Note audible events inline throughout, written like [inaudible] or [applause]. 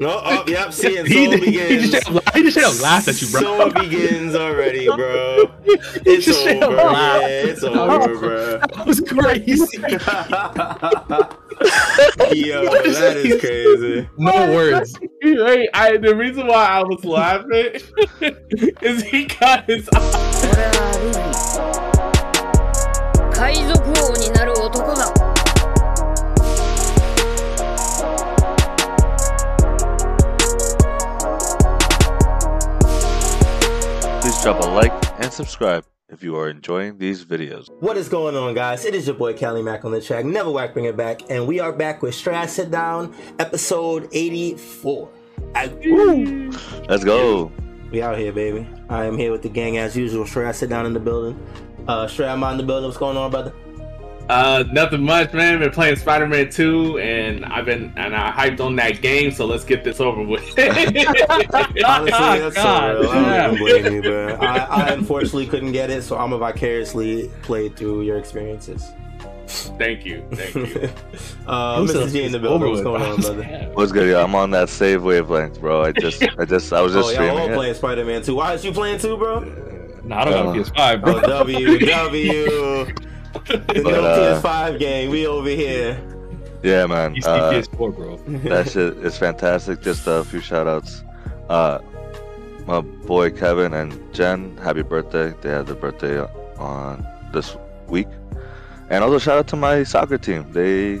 No, oh, yep, see, [laughs] and He, so he, begins. just, he just straight up laughed at you, bro. So begins already, bro. [laughs] It's just over. up Yeah, it's over, bro. That was crazy. [laughs] Yo, that is crazy. No words. Wait, I, the reason why I was laughing is he got his 俺 drop a like and subscribe if you are enjoying these videos. What is going on, guys? It is your boy Kali Mac on the track. Never whack, bring it back, and we are back with Strat Sit Down, episode 84. I, woo! Let's go. We out here, baby. I am here with the gang as usual. Strat Sit Down in the building. Uh, Strat, I'm in the building. What's going on, brother? Uh, nothing much, man. Been playing Spider Man 2, and I've been and I hyped on that game. So let's get this over with. [laughs] Honestly, [laughs] that's so God, real. I don't yeah. even blame you, bro. I, I unfortunately couldn't get it, so I'm gonna vicariously play through your experiences. thank you, thank you. [laughs] uh, Mr. G in the building. What's going on, brother? What's good? Yeah, I'm on that save wavelength, bro. I just, I just, I was just Oh, y'all all streaming playing Spider Man 2. Why is you playing 2, bro? No, I don't got a Uh, PS5, bro. Oh, W, W. The But, no uh, PS5 game. We over here. Yeah, man. PC, Uh, PS4, bro. that [laughs] shit is fantastic. Just a few shout outs. Uh, my boy Kevin and Jen, happy birthday. They had their birthday on this week. And also shout out to my soccer team. They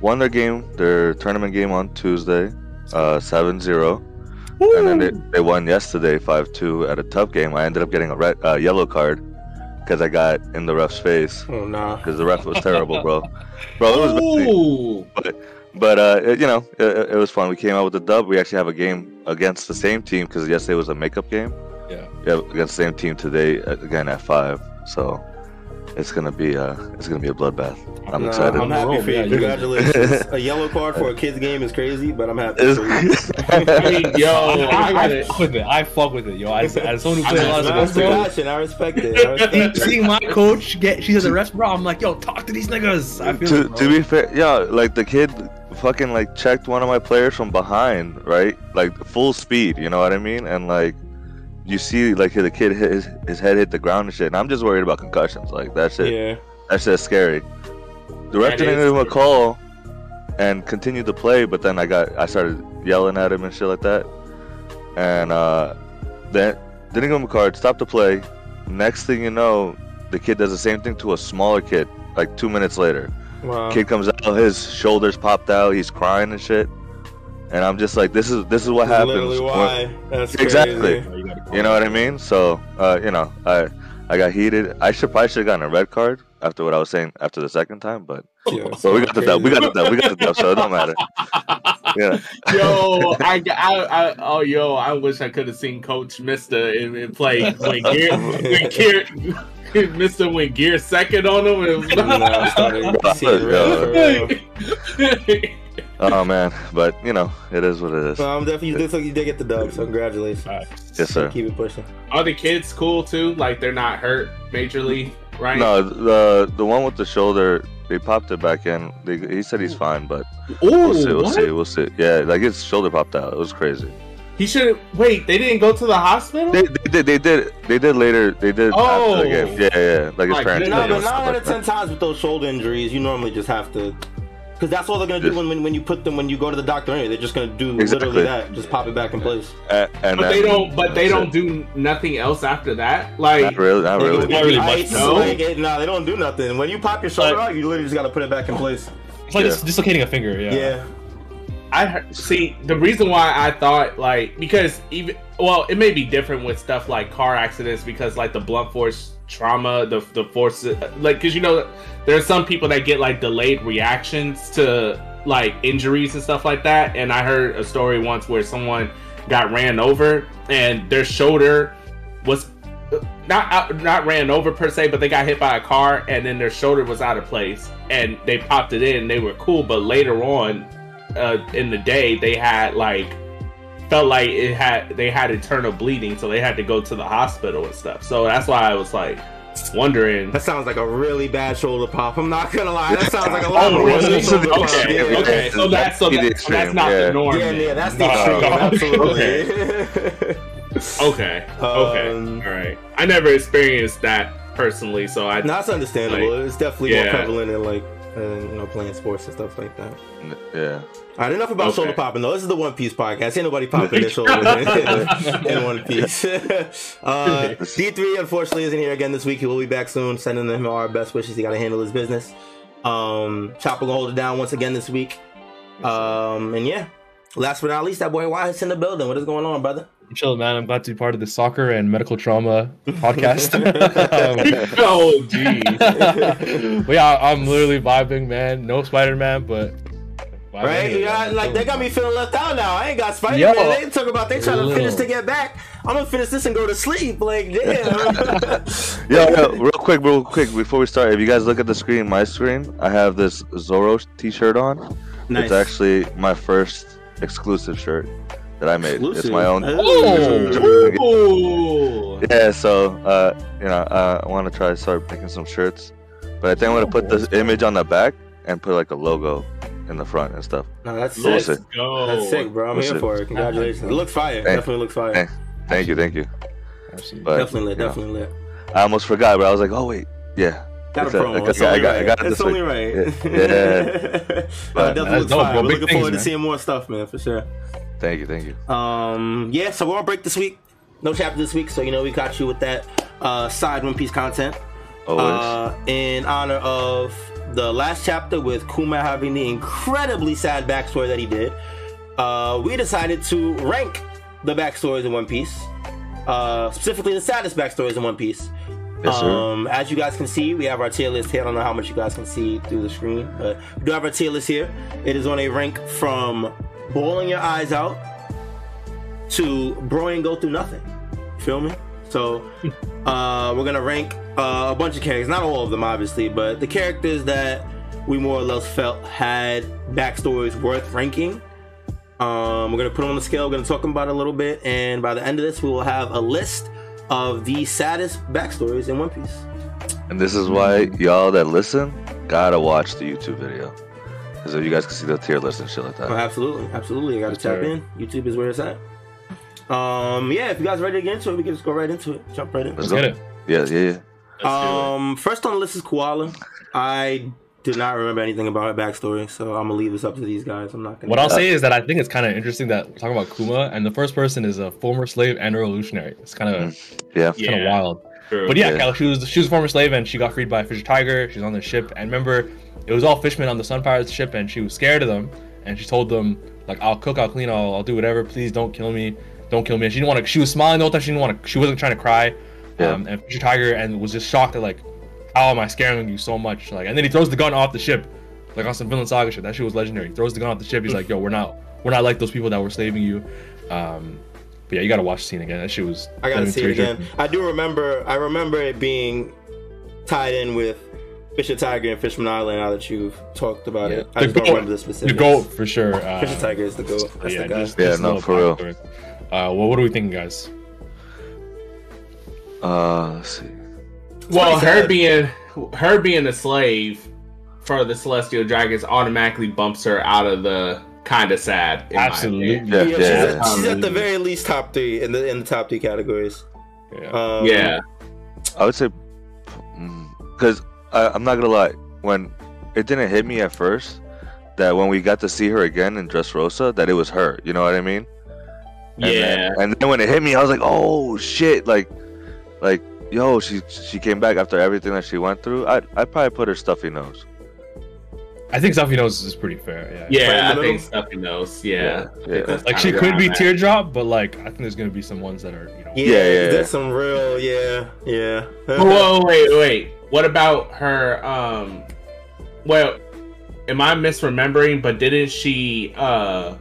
won their game, their tournament game on Tuesday, uh, 7-0. And then they, they won yesterday 5-2 at a tough game. I ended up getting a red, uh, yellow card because I got in the ref's face Oh, nah. because the ref was terrible, bro. Bro, it was messy. Ooh, But uh, it, you know, it, it was fun. We came out with a dub. We actually have a game against the same team because yesterday was a makeup game. Yeah. Yeah, against the same team today uh, again at five. So it's gonna be uh, it's gonna be a bloodbath. I'm Nah, excited. I'm happy for you. Congratulations. [laughs] a yellow card for a kid's game is crazy, but I'm happy for you. [laughs] I mean, yo, I [laughs] I, got I fuck with it. I fuck with it, yo. As, as someone who plays a lot of That's sports, the bro. passion. I respect it. I respect it. Seeing my coach get she does a ref, bro. I'm like, yo, talk to these niggas. I feel to, it, bro. to be fair, yeah, like the kid fucking like checked one of my players from behind, right? Like full speed, you know what I mean? And like you see like the kid hit his, his head hit the ground and shit. And I'm just worried about concussions. Like that shit. Yeah. That shit's scary. The ref That didn't is him a call and continued to play, but then I got I started yelling at him and shit like that. And uh then didn't give him a card, stopped the play. Next thing you know, the kid does the same thing to a smaller kid, like two minutes later. Wow. Kid comes out, his shoulders popped out, he's crying and shit. And I'm just like, this is this is what happens. Literally why. That's. Exactly. Bro, you, know what I mean? So, uh, you know, I I got heated. I should probably should have gotten a red card after what I was saying after the second time, but Yeah, but we got the dub. We got the dub. We got the dub, so it don't matter. [laughs] Yeah. yo, I, I, I, oh, yo, I wish I could have seen Coach Mister in, in play when Gear, when [laughs] Gear, Mister when Gear second on him. It was Nah, I started seeing it real for real. Oh man, but you know, it is what it is. Well, I'm definitely you did, so you did get the dub, so congratulations. Yes, sir. Keep it pushing. Are the kids cool too? Like they're not hurt majorly, right? No, the the one with the shoulder, they popped it back in. They, he said he's fine, but Ooh, we'll see. We'll what? see. We'll see. Yeah, like his shoulder popped out. It was crazy. He should wait. They didn't go to the hospital. They, they did. They did. They did later. They did Oh. after the oh. game. Yeah, yeah. yeah. Like his My parents. No, but nine out of ten times with those shoulder injuries, you normally just have to, because that's all they're gonna do when, when when you put them when you go to the doctor. Anyway, they're just gonna do Exactly. literally that, just pop it back in place. A- and but they don't. But they don't it. do nothing else after that. Like Not really. Not They really. Not really much, ice, no. like, nah, they don't do nothing. When you pop your shoulder Like- out, you literally just gotta put it back in place. It's like Yeah. dis- dislocating a finger. Yeah. Yeah, I see the reason why I thought like because even well it may be different with stuff like car accidents because like the blunt force trauma the the force like because you know there are some people that get like delayed reactions to like injuries and stuff like that and I heard a story once where someone got ran over and their shoulder was not not ran over per se, but they got hit by a car and then their shoulder was out of place and they popped it in. They were cool, but later on uh, in the day they had like felt like it had they had internal bleeding, so they had to go to the hospital and stuff. So that's why I was like, wondering. That sounds like a really bad shoulder pop. I'm not gonna lie. That sounds like a lot [laughs] Oh, of really? shoulder pop. Okay, Yeah. okay. So that's so, The that, so that's not yeah. the norm. Yeah, yeah, that's [laughs] the No. extreme. Absolutely. Okay. Okay. Um, All right. I never experienced that personally, so I. no, that's understandable. Like, it's definitely more prevalent in like, uh, you know, playing sports and stuff like that. Yeah. All right, enough about Okay. shoulder popping though. This is the One Piece podcast. Ain't nobody popping their shoulders in, in One Piece. [laughs] uh, [laughs] D3 unfortunately isn't here again this week. He will be back soon. Sending him our best wishes. He got to handle his business. Um, Chopper gonna hold it down once again this week. Um, and yeah, last but not least, that boy Wyatt's in the building. What is going on, brother? Chill, man. I'm glad to be part of the soccer and medical trauma [laughs] podcast. Um, [laughs] oh, jeez. [laughs] but yeah, I'm literally vibing, man. No Spider Man, but vibing Right? anyway, Yeah, like they got me feeling left out now. I ain't got Spider Yo. Man. They talk about they trying to finish to get back. I'm gonna finish this and go to sleep. Like, damn. Yo, yo, real quick, real quick, before we start, if you guys look at the screen, my screen, I have this Zoro t-shirt on. nice. It's actually my first exclusive shirt that I made. It's my own. Ooh. Ooh. Yeah, so uh, you know, uh, I want to try to start making some shirts, but I think I'm gonna put this image on the back and put like a logo in the front and stuff. No, that's sick. Let's go. That's sick, bro. I'm We'll here see. for it. Congratulations. It looks fire. Hey. Definitely looks fire. Hey. Thank you, thank you. Absolutely. But definitely lit. you know, Definitely lit. I almost forgot, but I was like, oh wait, yeah. Got a It's a- promo. It's I only I right. got it It's only right. Yeah. [laughs] Uh, But- definitely That's looks bro. We're looking things, forward to seeing more stuff, man, for sure. Thank you, thank you. Um, yeah, so we're on break this week. No chapter this week, so you know we got you with that uh, side One Piece content. Always. Uh, in honor of the last chapter with Kuma having the incredibly sad backstory that he did, uh, we decided to rank the backstories in One Piece, uh, specifically the saddest backstories in One Piece. Yes. Um, as you guys can see, we have our tier list here. I don't know how much you guys can see through the screen, but we do have our tier list here. It is on a rank from bawling your eyes out to bro and go through nothing. Feel me? So [laughs] uh, we're gonna rank uh, a bunch of characters, not all of them, obviously, but the characters that we more or less felt had backstories worth ranking. Um, we're gonna put them on the scale. We're gonna talk about it a little bit, and by the end of this, we will have a list of the saddest backstories in One Piece. And this is why y'all that listen gotta watch the YouTube video. Because if you guys can see the tier list and shit like Oh, that. absolutely, absolutely. I gotta Yes, tap sir. in. YouTube is where it's at. Um, yeah, if you guys ready to get into it, we can just go right into it. Jump right in. Let's Let's go. get it. Yeah, yeah, yeah. Um, first on the list is Koala. I did not remember anything about her backstory, so I'm gonna leave this up to these guys. I'm not gonna. What I'll say is that I think it's kind of interesting that we're talking about Kuma, and the first person is a former slave and a revolutionary. It's kind of Yeah. Yeah. kind of wild. True. But yeah, Yeah. Kyle, she was she was a former slave and she got freed by a Fisher Tiger. She's on the ship, and remember, it was all fishermen on the Sun Pirates ship, and she was scared of them, and she told them like, "I'll cook, I'll clean, I'll, I'll do whatever. Please don't kill me, don't kill me." And she didn't want to. She was smiling the whole time. She didn't want to. She wasn't trying to cry. Yeah. Um, and Fisher Tiger and was just shocked at like, "How am I scaring you so much?" Like, and then he throws the gun off the ship, like on some Villain Saga shit. That shit was legendary. He throws the gun off the ship. He's like, "Yo, we're not, we're not like those people that were slaving you." Um, but yeah, you gotta watch the scene again. That shit was. I gotta see it tear-jerking. again. I do remember. I remember it being tied in with Fisher Tiger and Fishman Island. Now that you've talked about Yeah. it, I The just don't remember the specifics. The goat for sure. Uh, Fisher Tiger is the goat. That's yeah, the guy. just- Yeah, just no, little for real. Uh, well, what are we thinking, guys? Uh, let's see. Well, her sad. being her being a slave for the Celestial Dragons automatically bumps her out of the kind of sad. Absolutely. Yeah, Yeah, she's, yeah. At, she's at the very least top three in the in the top three categories. Yeah. Um, Yeah. I would say, because I'm not gonna lie, when it didn't hit me at first that when we got to see her again in Dressrosa, that it was her. You know what I mean? And Yeah. Then, and then when it hit me, I was like, oh shit! Like, like yo, she she came back after everything that she went through. I I probably put her stuffy nose. I think Stuffy Nose is pretty fair. Yeah. Yeah, the I think? Stuffy nose. Yeah. yeah. Like she could be where teardrop, but like I think there's gonna be some ones that are you know. Yeah, Yeah, yeah, there's yeah. some real, yeah, yeah. Whoa, whoa, wait, wait. What about her? Um, well, am I misremembering? But didn't she? Uh,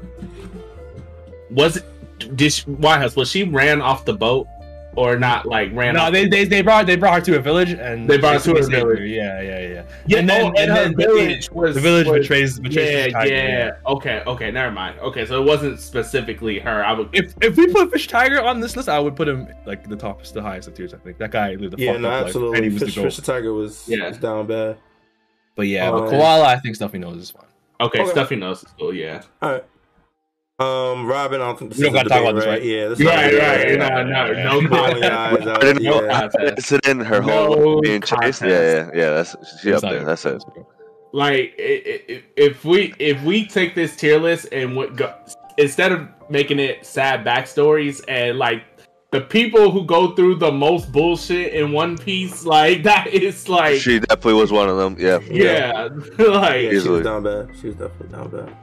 was it? Did she, White House? Was she ran off the boat or not like ran. No, off. they, they they brought they brought her to a village and They brought her to a village. her. Yeah, yeah, yeah. Yeah, and then, oh, and and her then the- village was the village was- betrays betrays Yeah, Tiger, yeah. Okay, okay, never mind. Okay, so it wasn't specifically her. I would. If if we put Fish Tiger on this list, I would put him like the top, the highest of tiers. I think that guy lived a Yeah, fucked no, up life, and absolutely. he was Fish, the goat. Fish the Tiger was, Yeah. was down bad. But yeah, Um, but koala, I think Stuffy nose is fine. Okay, Okay. Stuffy nose. Oh yeah. All right. Um, Robin, I don't think this We is don't a gotta talk debate, about this, right? Yeah, this Right, is right. yeah, No, yeah, no, yeah. no Bawling your context. eyes out, I didn't know yeah. context. Incident, her whole No being chased. context. Yeah, yeah, yeah. That's she It's up not there. even That's it. close, bro. Like, i- i- if we if we take this tier list and what go, instead of making it sad backstories and like the people who go through the most bullshit in One Piece, like [laughs] that is like, She definitely was one of them. Yeah. yeah, Yeah, [laughs] like. she was Easily. down bad. She was definitely down bad.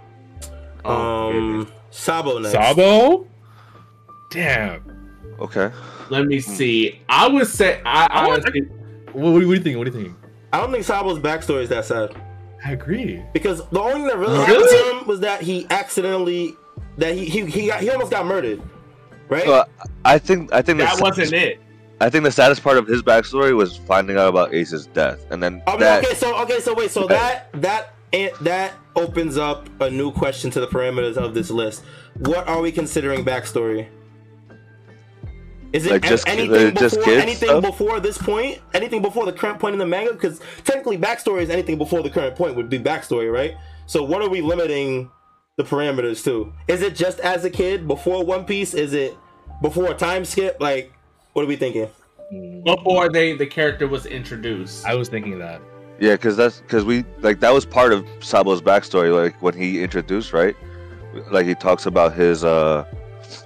oh, Um, Sabo next. Sabo. Damn. Okay. let me see. I would say I, I want- honestly, What, what do you think? What do you think? I don't think Sabo's backstory is that sad I agree. because the only thing that really Really? happened to him was that he accidentally that he he he, got, he almost got murdered, right? So I think I think that wasn't it. I think the saddest part of his backstory was finding out about Ace's death, and then I mean, that. okay, so okay, so wait, so that that that opens up a new question to the parameters of this list. What are we considering backstory? Is it Like just- anything uh, just before anything stuff? before this point? Anything before the current point in the manga? Because technically, backstory is anything before the current point would be backstory, right? So what are we limiting the parameters to? Is it just as a kid before One Piece? Is it before a time skip? Like, what are we thinking? Before they the character was introduced. I was thinking that. Yeah, because that's because we like that was part of Sabo's backstory. Like when he introduced, right? Like he talks about his uh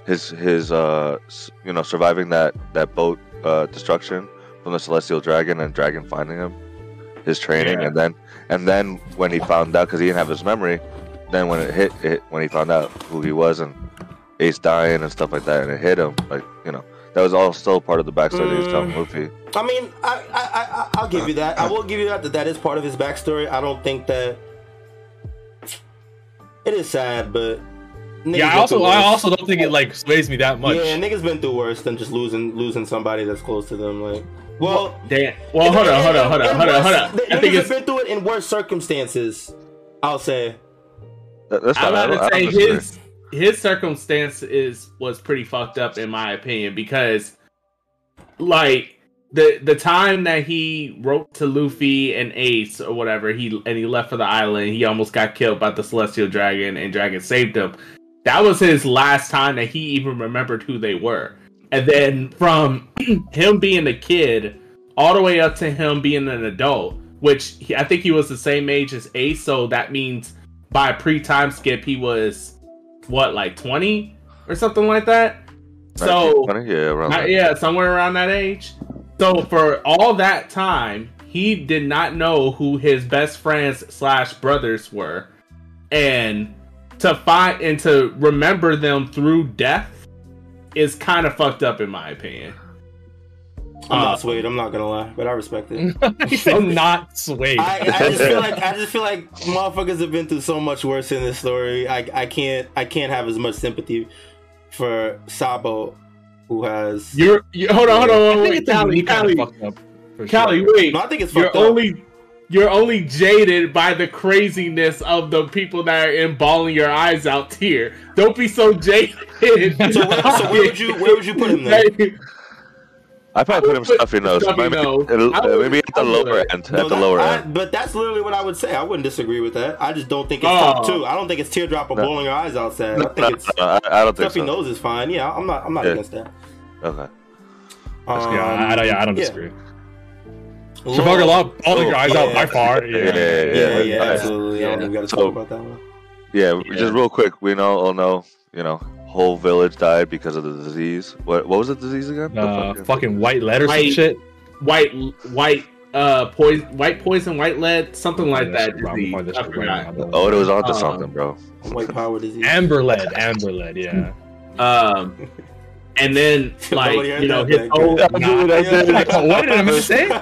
his his uh you know surviving that that boat uh destruction from the celestial dragon and dragon finding him, his training, Yeah. and then and then when he found out because he didn't have his memory, then when it hit it when he found out who he was and Ace dying and stuff like that, and it hit him like you know that was all still part of the backstory that he was telling Mm. Luffy. I mean, I, I, I, I'll give you that. I will give you that. That that is part of his backstory. I don't think that it is sad, but Yeah, I also I also don't think it like sways me that much. yeah, niggas been through worse than just losing losing somebody that's close to them. Like, well, Damn. Well, hold on, hold on, hold on, hold on, worse- hold on. the I Niggas think have it's. been through it in worse circumstances. I'll say. That- That's I'm. I about don't- to I say don't disagree. his his circumstance is was pretty fucked up in my opinion because, like the the time that he wrote to Luffy and Ace or whatever he and he left for the island, he almost got killed by the celestial dragon and dragon saved him. That was his last time that he even remembered who they were. And then from [clears throat] him being a kid all the way up to him being an adult, which he, I think he was the same age as Ace, so that means by pre time skip he was what like 20 or something like that. So 1920? yeah, around there. yeah, somewhere around that age. So for all that time, he did not know who his best friends slash brothers were, and to find and to remember them through death is kind of fucked up in my opinion. I'm Uh, not swayed. I'm not gonna lie, but I respect it. [laughs] I'm not swayed. I, I just feel like I just feel like motherfuckers have been through so much worse in this story. I I can't I can't have as much sympathy for Sabo, who has. You're you, hold on, hold on, I wait, think wait, it's Kali, really kind Kali, of fucked up. for Kali, sure. wait. No, I think it's You're fucked up. only you're only jaded by the craziness of the people that are in bawling your eyes out here. Don't be so jaded. So where, so where would you where would you put him then? [laughs] Like, I probably put him put stuffy nose. Stuffy Maybe, nose. it'll- I would- maybe at the I would. lower end. No, at the that- lower I- end. But that's literally what I would say. I wouldn't disagree with that. I just don't think it's Oh. top two. I don't think it's teardrop or No. bawling your eyes out sad. I think no, it's no, I, I don't think stuffy so. nose is fine. Yeah, I'm not I'm not Yeah. against that. Okay. Um, yeah, I, I, yeah, I don't yeah. disagree. Law- Trafalgar Law, all your eyes out by far. Yeah, Yeah, yeah, Yeah, yeah. yeah, absolutely. I don't Yeah. even got to So- talk about that one. Yeah, Yeah. just real quick, we know all know, you know, whole village died because of the disease. What what was the disease again? The Uh, fucking white letters White- and shit. white white uh poison white poison white lead something like Yeah, that shit, bro, I'm disease. gonna find this I shit right forgot. now. Oh, it was onto Uh, something, bro. White power disease. Amber lead, amber lead, yeah. um and then [laughs] like you know his back whole. Nah, Dude, I did. what did I miss say? [laughs] I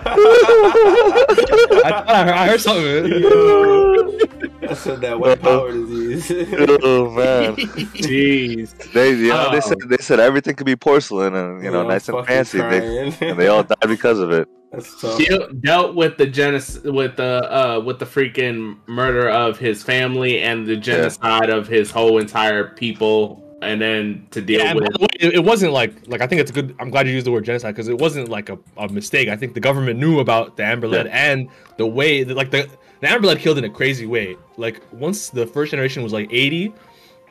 thought I heard, I heard something. [laughs] Yo. That's what that white power disease. [laughs] oh man, Jeez. they you know they Oh. said they said everything could be porcelain and you know I'm nice and fancy. They, [laughs] and they all died because of it. That's tough. Deal, dealt with the genocide, with the uh with the freaking murder of his family and the genocide of his whole entire people and then to deal Yeah, with way, it, it wasn't like like I think it's good. I'm glad you used the word genocide because it wasn't like a, a mistake. I think the government knew about the Amber Lead and the way that like the the Amber Lead killed in a crazy way. Like once the first generation was like 80,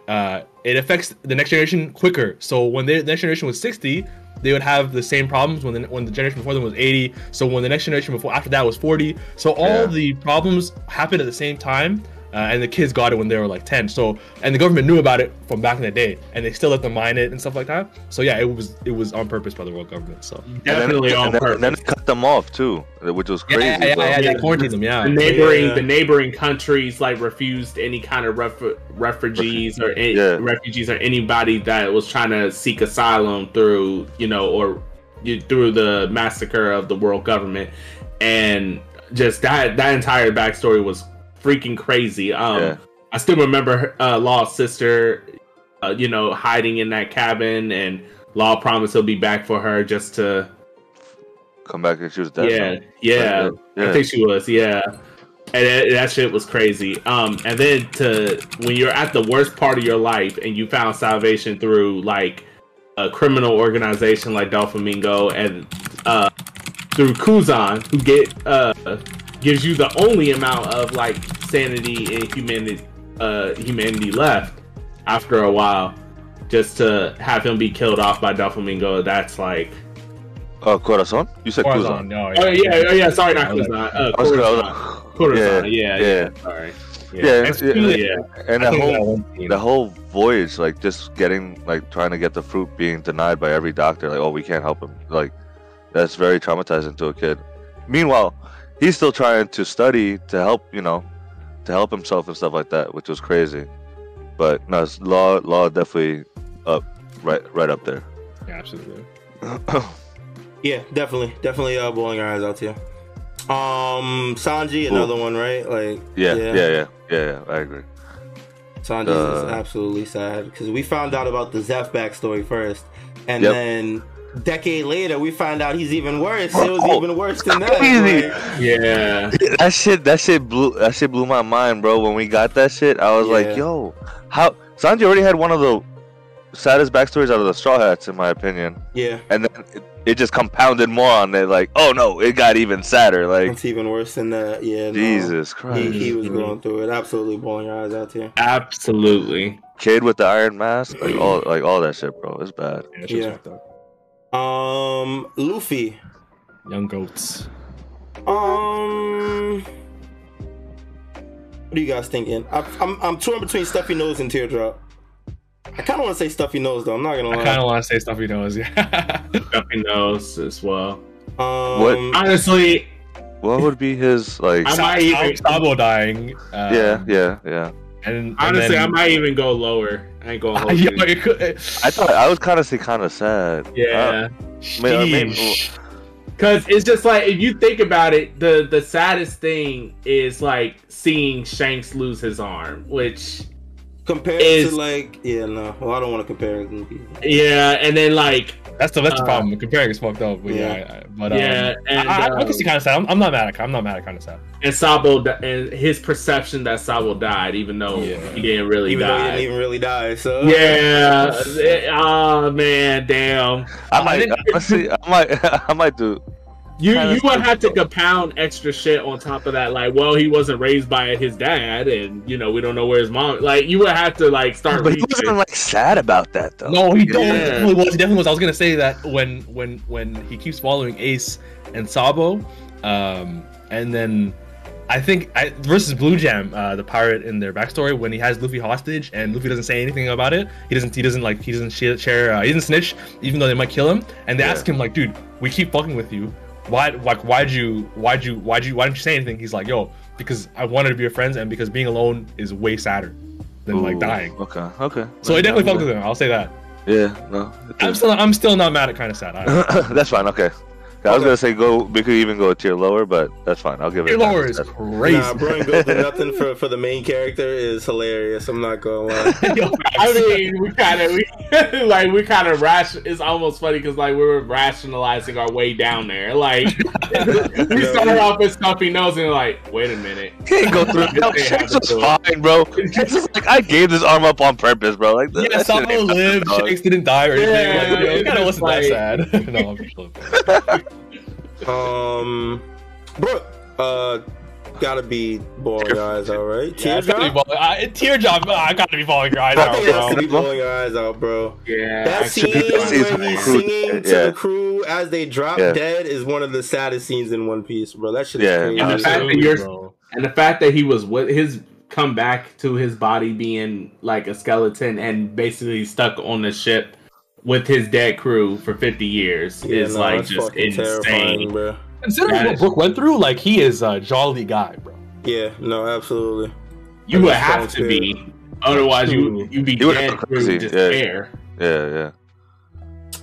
uh, it affects the next generation quicker. So when they, the next generation was 60, they would have the same problems when the, when the generation before them was 80. So when the next generation before after that was 40. So all Yeah. the problems happened at the same time. Uh, and the kids got it when they were like 10 so and the government knew about it from back in the day and they still let them mine it and stuff like that so yeah it was it was on purpose by the world government so definitely and then, on and then, purpose. then they cut them off too, which was yeah, crazy. yeah, yeah, bro. yeah, Yeah. they quarantined them yeah the neighboring Yeah. the neighboring countries like refused any kind of ref- refugees or any, Yeah. refugees or anybody that was trying to seek asylum through you know or you, through the massacre of the world government and just that that entire backstory was freaking crazy um Yeah. i still remember her, uh law's sister uh, you know hiding in that cabin and law promised he'll be back for her just to Come back and she was dead. yeah, so- yeah, yeah. I think she was. Yeah, and that, that shit was crazy. Um, and then to when you're at the worst part of your life and you found salvation through like a criminal organization like Doflamingo and uh through Kuzan, who get uh gives you the only amount of like sanity and humanity uh humanity left after a while. Just to have him be killed off by Doflamingo, that's like Oh, Corazon? You said Corazon, Kuzan. no, Oh yeah, oh yeah. Sorry, not I was Kuzan. Uh, I was gonna- I Coruscant. was- Coruscant. Yeah, Yeah, yeah. yeah. Sorry. Yeah, It's yeah, Yeah. and the whole the whole voyage, like just getting like trying to get the fruit being denied by every doctor, like oh we can't help him, like that's very traumatizing to a kid. Meanwhile, he's still trying to study to help, you know, to help himself and stuff like that, which was crazy. But no, it's law law definitely up right right up there. yeah, absolutely [coughs] Yeah, definitely, definitely uh, bawling our eyes out here. Um, Sanji, another one, right? Like, yeah, yeah, yeah, yeah, yeah, I agree. Sanji is Uh, absolutely sad because we found out about the Zeff backstory first, and Yep. then decade later we find out he's even worse. It was Oh, even worse than that. crazy. Like, Yeah. [laughs] that shit that shit blew that shit blew my mind, bro. When we got that shit, I was Yeah. like, yo, how Sanji already had one of the saddest backstories out of the Straw Hats, in my opinion. yeah, And then it, it just compounded more on it, like, oh no, it got even sadder. Like, it's even worse than that. Yeah, no. Jesus He, Christ. he was going through it. Absolutely blowing your eyes out here. Absolutely. Kid with the iron mask, like all like all that shit, bro. It's bad. yeah, that shit's Yeah. Fucked up. Um, Luffy. young goats Um, what are you guys thinking? I, I'm I'm torn between Stuffy Nose and Teardrop. I kind of want to say Stuffy Nose though. I'm not gonna lie. I lie. kind of want to say stuffy nose. yeah [laughs] stuffy nose as well. Um, What? Honestly, What would be his like? I might even Sabo dying um, yeah, yeah, yeah. And, and honestly I might even go lower. I ain't gonna [laughs] hold Yo, you. it could, I thought I was kind of kind of sad. Yeah. May- uh, maybe- Sheesh. Cause it's just like if you think about it, the the saddest thing is like seeing Shanks lose his arm, which compared is- to like, yeah, no. Well, I don't want to compare it. to Luffy. yeah, and then like that's the that's the Uh, problem comparing is fucked up but yeah, yeah. I, I- but um, yeah, and I, I, I um, can see kind of sad I'm, I'm not mad at I'm not mad at kind of sad and Sabo and his perception that Sabo died, even though Yeah. he didn't really die. Even though he didn't even really die. So yeah. it- oh man, damn. I might didn't- honestly, I might, [laughs] I might do. You you would have to compound extra shit on top of that. Like, well, he wasn't raised by his dad, and you know we don't know where his mom. Like, you would have to like start. But he wasn't like sad about that though. No, he Yeah. definitely, definitely was. He definitely was. I was gonna say that when when when he keeps following Ace and Sabo, um, and then I think I, versus Blue Jam, uh, the pirate in their backstory, when he has Luffy hostage and Luffy doesn't say anything about it, he doesn't he doesn't like he doesn't share, share uh, he doesn't snitch, even though they might kill him. And they Yeah. ask him like, dude, we keep fucking with you. Why like why'd you why'd you why'd you why didn't you say anything? He's like, yo, because I wanted to be your friends and because being alone is way sadder than like dying. Okay, okay. So it definitely fucked with him. I'll say that. Yeah, no. I'm still I'm still not mad at kind of sad. [laughs] That's fine. Okay. I was Okay. gonna say go. We could even go a tier lower, but that's fine. I'll give it. Tier a 10 lower is instead. crazy. Nah, bro, and go nothing for for the main character is hilarious. I'm not gonna lie. [laughs] I mean, we kind of we [laughs] like we kind of rash. It's almost funny because like we were rationalizing our way down there. Like [laughs] we started off with stuffy nose and like, wait a minute. Can't go through. No, They Shanks was to do it. fine, bro. Shanks was like, I gave this arm up on purpose, bro. Like, that- yeah, that shit Sabo ain't lived. dog. Shanks didn't die or anything. Yeah, like, it kind of wasn't that sad. no, I'm just joking. Um, bro, uh, gotta be bawling your eyes out, right? [laughs] Yeah, it's gotta be Teardrop. ball- uh, teardrop. I gotta be falling your eyes I out, think it has to bro. be bawling your eyes out, bro. Yeah, That I scene could've That scene's where he's crew- singing to yeah. the crew as they drop Yeah. dead is one of the saddest scenes in One Piece, bro. That shit is Yeah. crazy. And the fact that you're- bro. And the fact that he was with his come back to his body being like a skeleton and basically stuck on the ship with his dead crew for 50 years Yeah, is no, like just insane. bro. Considering That what is- Brook went through, like he is a jolly guy, bro. Yeah, no, absolutely. You would have strong to be. Otherwise, you you'd be You dead have through crazy, yeah. despair. Yeah, yeah,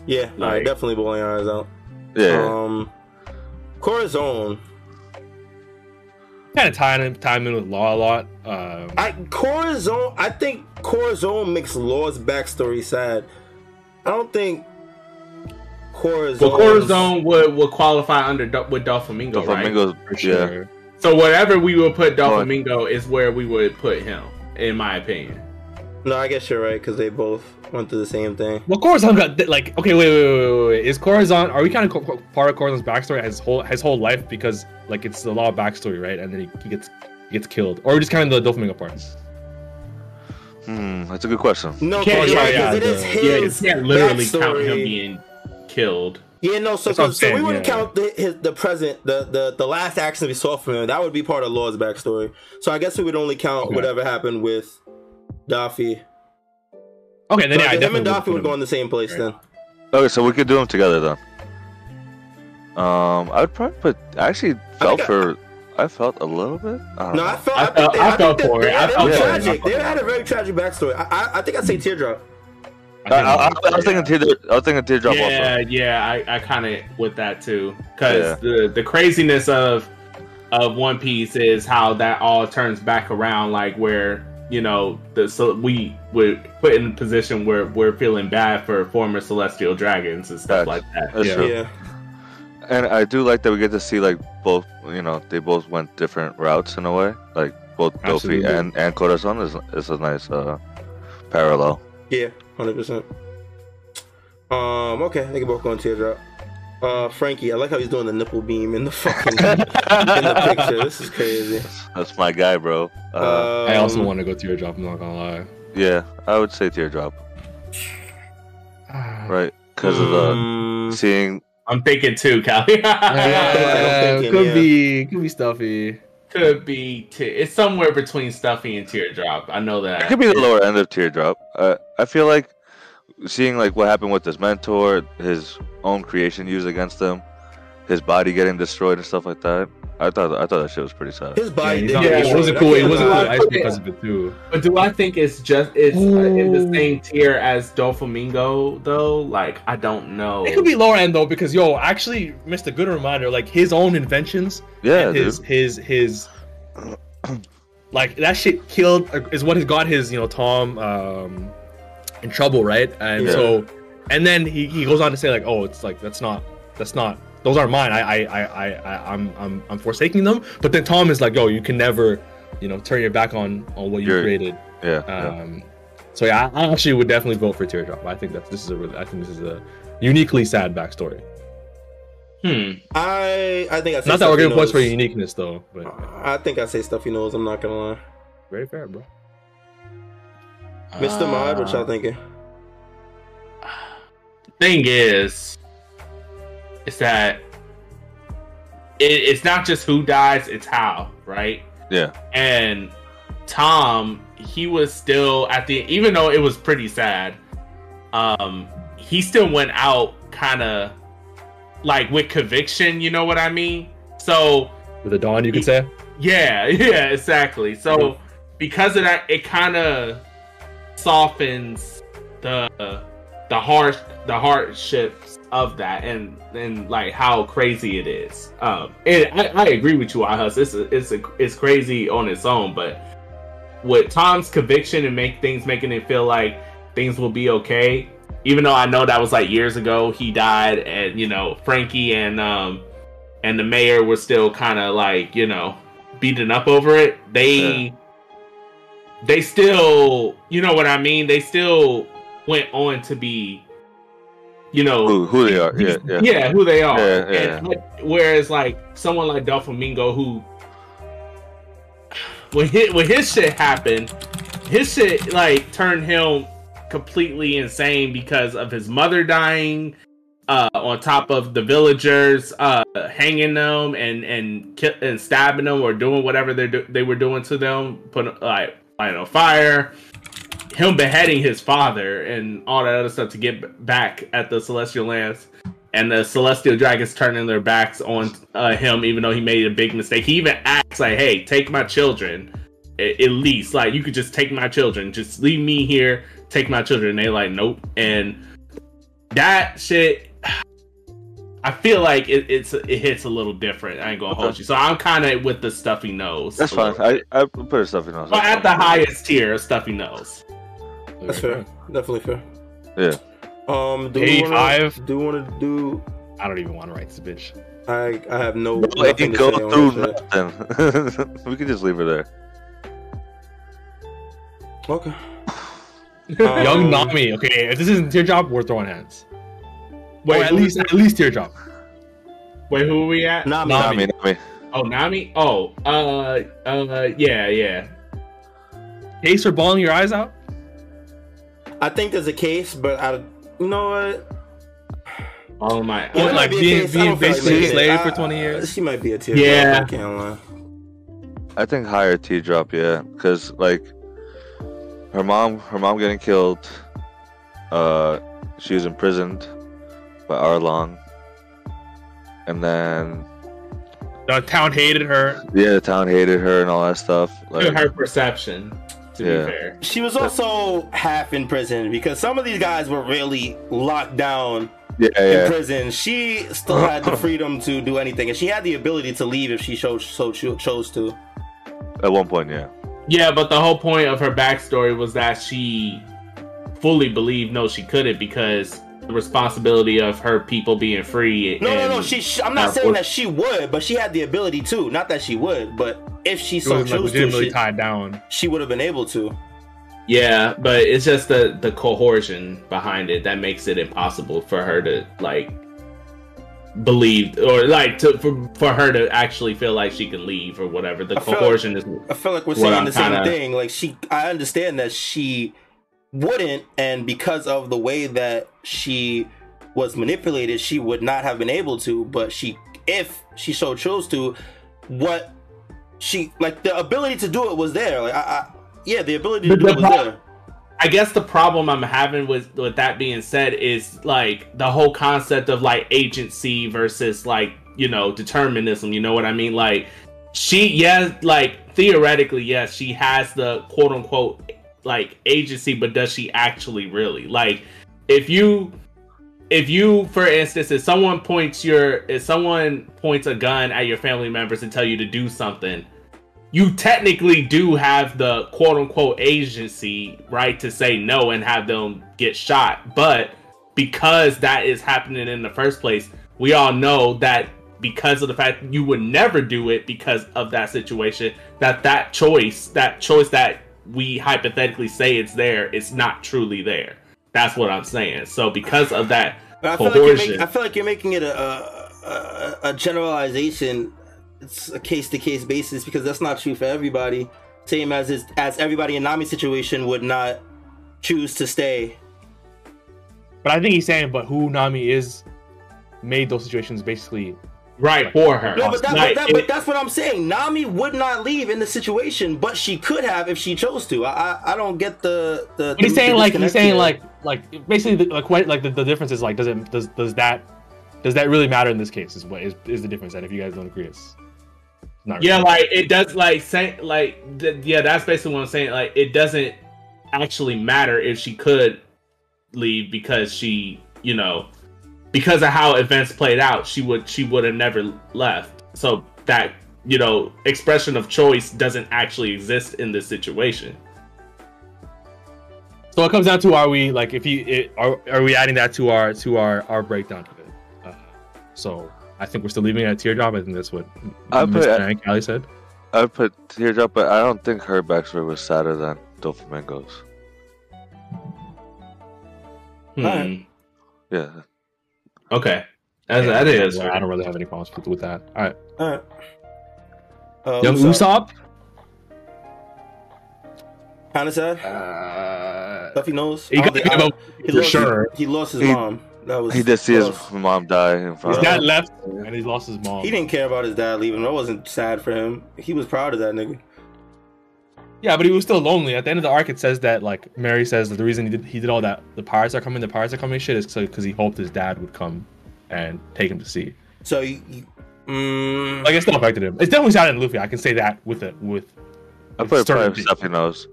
Yeah, all right, Like- definitely bawling your eyes out. yeah. Um, Corazon. Kind of tying in, tying in with Law a lot. Um, I Corazon. I think Corazon makes Law's backstory sad. I don't think Corazon. Well, Corazon would would qualify under with Doflamingo, The right? flamingos, yeah. sure. So whatever we would put Go on. Doflamingo is where we would put him, in my opinion. No, I guess you're right because they both went through the same thing. Well, Corazon got like okay. Wait, wait, wait, wait, wait. Is Corazon? Are we kind of co- co- part of Corazon's backstory? His whole his whole life because like it's a lot of backstory, right? And then he, he gets he gets killed, or just kind of the Doflamingo part. Hmm, that's a good question. No, Can't- because yeah, yeah, it is his Yeah, you can't literally count him being killed. Yeah, no. So, That's what I'm so, so we wouldn't yeah. count the his, the present, the, the the last action we saw from him. That would be part of Law's backstory. So I guess we would only count Okay. whatever happened with Doffy. Okay, then So yeah, I him and Doffy put would go in the same place Right. then. Okay, so we could do them together then. Um, I would probably put. I actually felt for. I felt a little bit. I No. I felt. I I, felt- they, I I, felt think for that it. They, I felt were for tragic. They had a very tragic backstory. I, I, I think I'd say teardrop. I, uh, I, I, I was thinking tear. I was thinking teardrop yeah, also. yeah, I, I kind of with that too, because Yeah. the the craziness of of One Piece is how that all turns back around, like where you know the so we would put in a position where we're feeling bad for former celestial dragons and stuff Facts. like that. Yeah. Yeah. And I do like that we get to see like both. You know, they both went different routes in a way. Like both Doffy and and Corazon is is a nice uh parallel. Yeah. Hundred percent. Um. Okay. They can both go in teardrop. Uh, Franky, I like how he's doing the nipple beam in the fucking [laughs] in the picture. This is crazy. That's my guy, bro. Uh, I also Um, want to go teardrop. I'm not gonna lie. yeah, I would say teardrop, [sighs] right? Because of the um, seeing. I'm thinking too, Kali. [laughs] Yeah, thinking, could yeah. be could be stuffy. Could be. T- it's somewhere between Stuffy and Teardrop. I know that. It could be the lower end of teardrop. Uh, I feel like seeing like what happened with his mentor, his own creation used against him, his body getting destroyed and stuff like that. I thought I thought that shit was pretty sad. his Yeah, body he's did Yeah, it wasn't cool. It wasn't cool. lie. Ice because of it too. But do I think it's just it's uh, in the same tier as Doflamingo though? Like I don't know. It could be lower end though because yo, actually missed a good reminder. Like his own inventions, Yeah, and his dude. his his [clears throat] like that shit killed is what has got his you know Tom um in trouble, right? And Yeah. so and then he, he goes on to say like, oh, it's like that's not that's not those aren't mine. I I I I I- I'm I'm I'm forsaking them. But then Tom is like, yo, you can never you know turn your back on on what you You're- created. Yeah, yeah. Um, so yeah, I I actually would definitely vote for Teardrop. I think that this is a really, I think this is a uniquely sad backstory. Hmm. I I think I say Not that we're stuff he giving points for uniqueness though, but I think I say stuff he knows. I'm not gonna lie. very fair, bro. Mr. Mod, what y'all thinking? Thing is, is that it, it's not just who dies; it's how, right? Yeah. And Tom, he was still at the even though it was pretty sad, um, he still went out kind of like with conviction. You know what I mean? So With a dawn, you could say. Yeah, [laughs] yeah, exactly. So because of that, it kind of softens the the harsh the hardships of that and and like how crazy it is. Um, and I, I agree with you, Ahus. It's a, it's a, it's crazy on its own, but with Tom's conviction and make things making it feel like things will be okay. Even though I know that was like years ago, he died, and you know Franky and um and the mayor were still kind of like you know beating up over it. They Yeah. they still you know what I mean. They still went on to be you know Who, who they are? Yeah, yeah. yeah, who they are. Yeah, yeah, like, whereas like someone like Doflamingo who when his, when his shit happened, his shit like turned him completely insane because of his mother dying. Uh, on top of the villagers uh, hanging them and and ki- and stabbing them or doing whatever they do- they were doing to them, put like I don't know fire, him beheading his father and all that other stuff to get back at the celestial lands and the celestial dragons turning their backs on uh, him even though he made a big mistake he even acts like hey take my children at least like you could just take my children just leave me here take my children and they like nope and that shit I feel like it, it's it hits a little different. I ain't gonna hold you. So I'm kind of with the stuffy nose. That's fine. I I put a stuffy nose But at the highest tier of stuffy nose. That's fair. Definitely fair. Yeah. Um, do we wanna, 85? do want to do? I don't even want to write this bitch. I I have no. It nothing to go through nothing. [laughs] we can just leave her there. Okay. [laughs] Young Um, Nami. Okay, if this isn't teardrop, we're throwing hands. Wait, Wait, at least at least teardrop. Wait, who are we at? Nami. Nami. Nami, Nami. Oh, Nami. Oh, uh, uh, yeah, yeah. Case for bawling your eyes out. I think there's a case, but I, you know what? Oh my. Yeah, Well, like might be a being- being don't like basically making slave for 20 years? She might be a tear. Yeah. I can't lie. I think higher teardrop, yeah, because like her mom, her mom getting killed. Uh, she was imprisoned by Arlong, and then The town hated her. yeah, the town hated her and all that stuff. Like, her perception. To Yeah. be fair. She was also half in prison because some of these guys were really locked down yeah, in yeah, prison. She still had the [laughs] freedom to do anything, and she had the ability to leave if she chose so chose to. at one point, yeah, Yeah, but the whole point of her backstory was that she fully believed no, she couldn't because the responsibility of her people being free. No, no, no. and- She, she. I'm not saying for- that she would, but she had the ability to. Not that she would, but if she She so was like chose to, she, tied down. she would have been able to. Yeah, but it's just the the coercion behind it that makes it impossible for her to like believe or like to for, for her to actually feel like she can leave or whatever. The I feel like- coercion is I feel like we're saying I'm the same kinda- thing. Like she, I understand that she wouldn't, and because of the way that she was manipulated, she would not have been able to. But she, if she so chose to, what she like the ability to do it was there. Like I, I yeah, the ability to But do it was pro- there. I guess the problem I'm having with with that being said is like the whole concept of like agency versus like you know determinism. You know what I mean? Like she, yes, like theoretically, yes, she has the quote unquote like agency, but does she actually really? Like if you if you for instance if someone points your if someone points a gun at your family members and tell you to do something you technically do have the quote unquote agency right to say no and have them get shot but because that is happening in the first place we all know that because of the fact you would never do it because of that situation that that choice that choice that we hypothetically say it's there it's not truly there that's what i'm saying so because of that But I feel, like you're making, I feel like you're making it a a, a, a generalization. It's a case to case basis because that's not true for everybody. Same as is, as everybody in Nami's situation would not choose to stay. But I think he's saying, but who Nami is made those situations basically. Right for her No, but, that, Like, but, that, but that's what I'm saying. Nami would not leave in the situation, but she could have if she chose to. I I, I don't get the the. But he's the saying like he's saying here. like like basically the, like like the, the difference is like does it does does that does that really matter in this case is what is, is the difference and if you guys don't agree it's not Yeah, really. like it does. Like say, like th- yeah, that's basically what I'm saying. Like it doesn't actually matter if she could leave because she, you know, because of how events played out, she would she would have never left. So that you know expression of choice doesn't actually exist in this situation. So it comes down to are we like if you it, are are we adding that to our to our our breakdown of it? Uh, so I think we're still leaving it at teardrop. I think that's what I put- Mr. and said. I put teardrop, but I don't think her backstory was sadder than Doflamingo's. Hmm. Alright. Yeah. Okay, As, that is. I don't really have any problems with, with that. All right, All right. Uh, young Usopp. Kind of sad. Uh, Stuff he knows. he got think- I give don't- up he for lost, sure. He lost his He- mom. That was. He did see his mom die in front His of dad left and he lost his mom. He didn't care about his dad leaving. That wasn't sad for him. He was proud of that nigga. Yeah, but he was still lonely. At the end of the arc, it says that like Mary says that the reason he did he did all that the pirates are coming, the pirates are coming shit is because he hoped his dad would come and take him to sea. So you, you mm, Like it still affected him. It's definitely sadder than Luffy. I can say that with it with. I with put probably certainty. stuffy nose.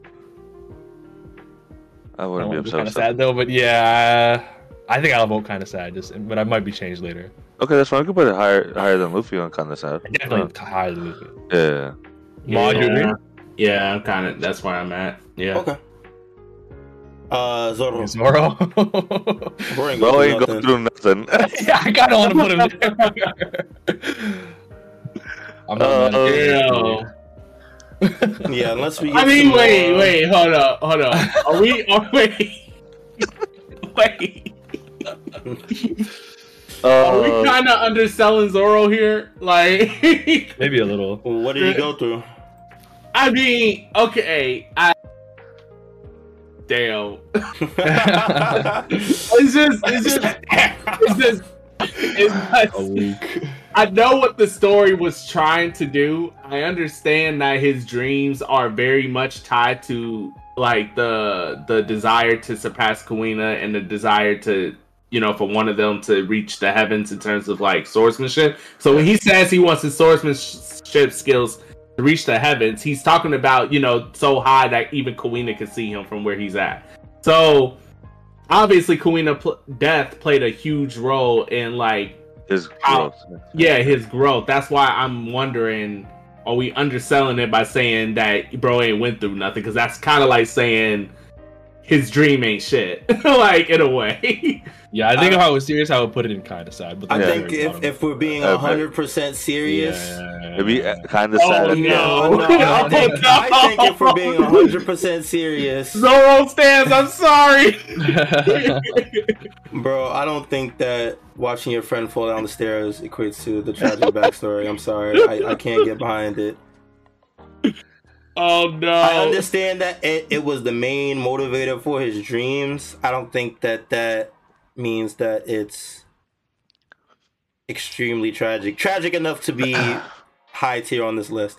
I wouldn't I be upset kind of sad though, but yeah, I think I'll vote kind of sad. Just, but I might be changed later. Okay, that's fine. I can put it higher higher than Luffy on kind of sad. Definitely higher than Luffy. Yeah. Ma, you agree? Yeah, I'm kind of. That's where I'm at. Yeah. okay. Uh, Zoro. [laughs] Zoro. Bro ain't Bro going ain't through nothing. through nothing. [laughs] yeah, I kind of want to put him [laughs] there. I'm not mad at Uh, you. Yeah. Yeah, unless we. Get I mean, some wait, more- wait, hold up, hold up. Are we? Are wait, wait. Are we Uh, kind of underselling Zoro here? Like, Maybe a little. What did he go through? I mean, okay, I. Damn. [laughs] It's just, it's just, [laughs] it's just, it's A just, week. I know what the story was trying to do. I understand that his dreams are very much tied to like the the desire to surpass Kuina and the desire to you know for one of them to reach the heavens in terms of like swordsmanship. So when he says he wants his swordsmanship skills to reach the heavens, he's talking about you know so high that even Kuina can see him from where he's at. So obviously Kuina pl- death played a huge role in like his How- growth. yeah, his growth. That's why I'm wondering, are we underselling it by saying that bro ain't went through nothing? Because that's kind of like saying his dream ain't shit, [laughs] like in a way. Yeah, I think uh, if I was serious, I would put it in kind of sad. But I Yeah. think if, if we're being Okay. hundred percent serious, yeah, It'd be uh, kind of Oh, sad. at the no. no, no, I think, no. I think if we're being [laughs] hundred percent serious, Zoro stands. I'm sorry. [laughs] bro, I don't think that watching your friend fall down the stairs equates to the tragic backstory. I'm sorry, I, I can't get behind it. Oh no. I understand that it, it was the main motivator for his dreams. I don't think that that means that it's extremely tragic. Tragic enough to be [sighs] high tier on this list.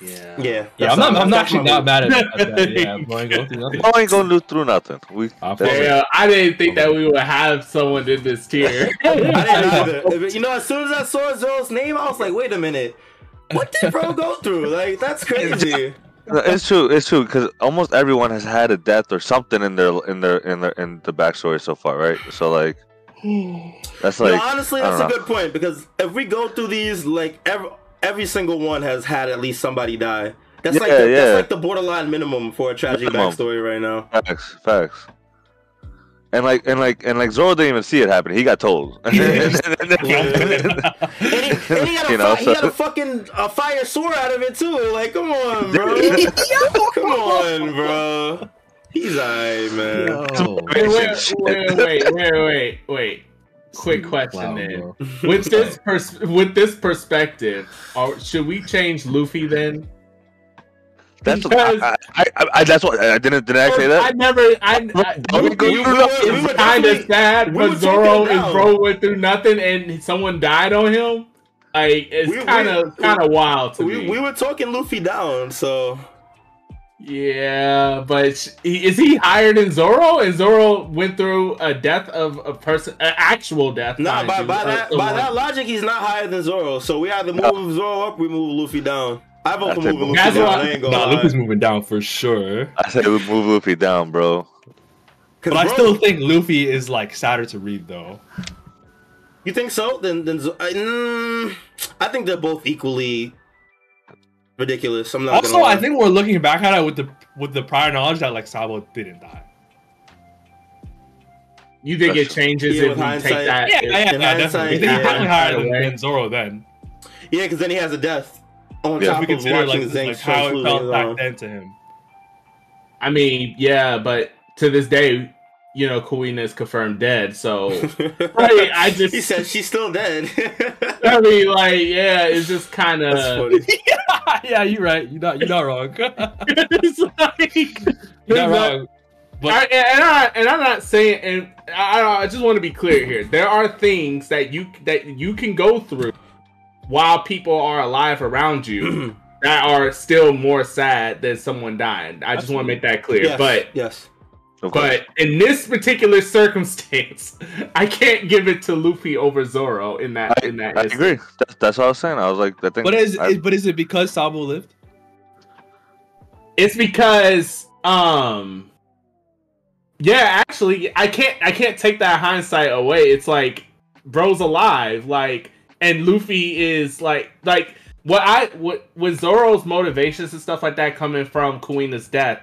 Yeah. Yeah. yeah, I'm not. I'm that's actually not mad at, at that. Yeah, I'm going to go through nothing. Bro ain't gonna do through nothing. We I that's feel it. Yeah, I didn't think that we would have someone in this tier. [laughs] I didn't [laughs] either. You know, as soon as I saw Zoro's name, I was like, wait a minute. What did bro go through? Like, that's [laughs] crazy. It's true. It's true because almost everyone has had a death or something in their in their in their in the backstory so far, right? So like, [sighs] that's like no, honestly, that's a know. good point because if we go through these, like every every single one has had at least somebody die. That's like the, yeah. that's like the borderline minimum for a tragic Minimum. backstory right now. facts, facts. And like and like and like Zoro didn't even see it happen. He got told. [laughs] And he, and he, and he got, a, You know, fi- he got a fucking a fire sword out of it too. Like, come on, bro. [laughs] [laughs] come on, bro. He's alright, man. wait, wait, wait, wait, wait, wait, wait. Quick question then. With this pers- with this perspective, or should we change Luffy then? That's Because- I, I, I, I, that's what I didn't did I say that? I never. I. I Don't we, we, through nothing. We it's kind of definitely- sad because Zoro is down. bro went through nothing and someone died on him. Like it's We- we- kind of kind of wild to We, me. we were talking Luffy down, so Yeah, but is he higher than Zoro? And Zoro went through a death of a person, an actual death. nah. mind By, you, by uh, that by that logic, he's not higher than Zoro. So we either move Zoro up, we move Luffy down. I vote for That's moving Luffy That's down. what- I ain't gonna Nah, lie. Luffy's moving down for sure. I said we move Luffy down, bro. But I still think Luffy is like sadder to read though. You think so? Then, then I, mm, I think they're both equally ridiculous. I'm not. Also. I think we're looking back at it with the with the prior knowledge that like Sabo didn't die. You think it changes Yeah, if with we hindsight- take that? Yeah, if- yeah, yeah, in definitely. hindsight, He's yeah. definitely higher than, Away. than Zoro then. yeah, because then he has a death on If top we of consider watching like, Zank like how it felt back arm. then to him. I mean, yeah, but to this day, you know, Kuina is confirmed dead. So [laughs] Right, I just- he said she's still dead. [laughs] I mean, like, yeah, it's just kind of. funny. [laughs] yeah, you're right. You're not. You're not wrong. you're it's like, not wrong. But I, and, I, and I'm not saying, and I, I just want to be clear here. There are things that you that you can go through while people are alive around you [clears throat] that are still more sad than someone dying. I just want to make that clear. Yes, But yes, Of but in this particular [laughs] circumstance, [laughs] I can't give it to Luffy over Zoro in that I, in that. I instance. agree. That's, that's what I was saying. I was like, I think. but is, I- is but is it because Sabo lived? It's because um yeah, actually I can't I can't take that hindsight away. It's like bro's alive like and Luffy is like like what I what with Zoro's motivations and stuff like that coming from Kuina's death.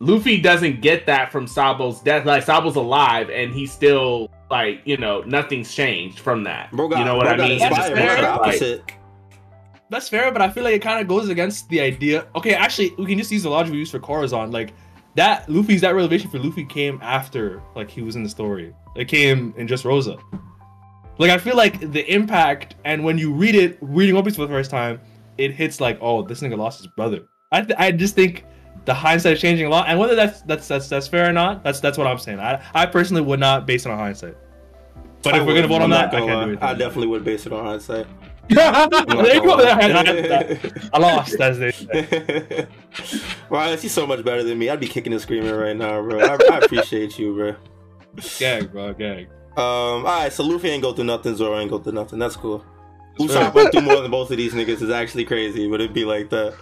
Luffy doesn't get that from Sabo's death. Like Sabo's alive and he's still like, you know, nothing's changed from that. bro got, you know what bro I mean? That's fair. Like. That's fair, but I feel like it kind of goes against the idea. Okay, actually, we can just use the logic we used for Corazon. Like that, Luffy's that revelation for Luffy came after like he was in the story. It came in Dressrosa. Like I feel like the impact, and when you read it, reading One Piece for the first time, it hits like, oh, this nigga lost his brother. I th- I just think the hindsight is changing a lot, and whether that's that's that's that's fair or not, that's that's what I'm saying. I I personally would not base it on hindsight. But I if we're gonna vote on I'm that, I gonna can't do it. I definitely would base it on hindsight. [laughs] There you go. [laughs] I lost, as they say. [laughs] Ryan, he's so much better than me. I'd be kicking and screaming right now, bro. I, I appreciate you, bro. Gag, bro, gag. Um, all right, so Luffy ain't go through nothing. Zoro ain't go through nothing. That's cool. That's Usopp went through more [laughs] than both of these niggas is actually crazy, but it'd be like that.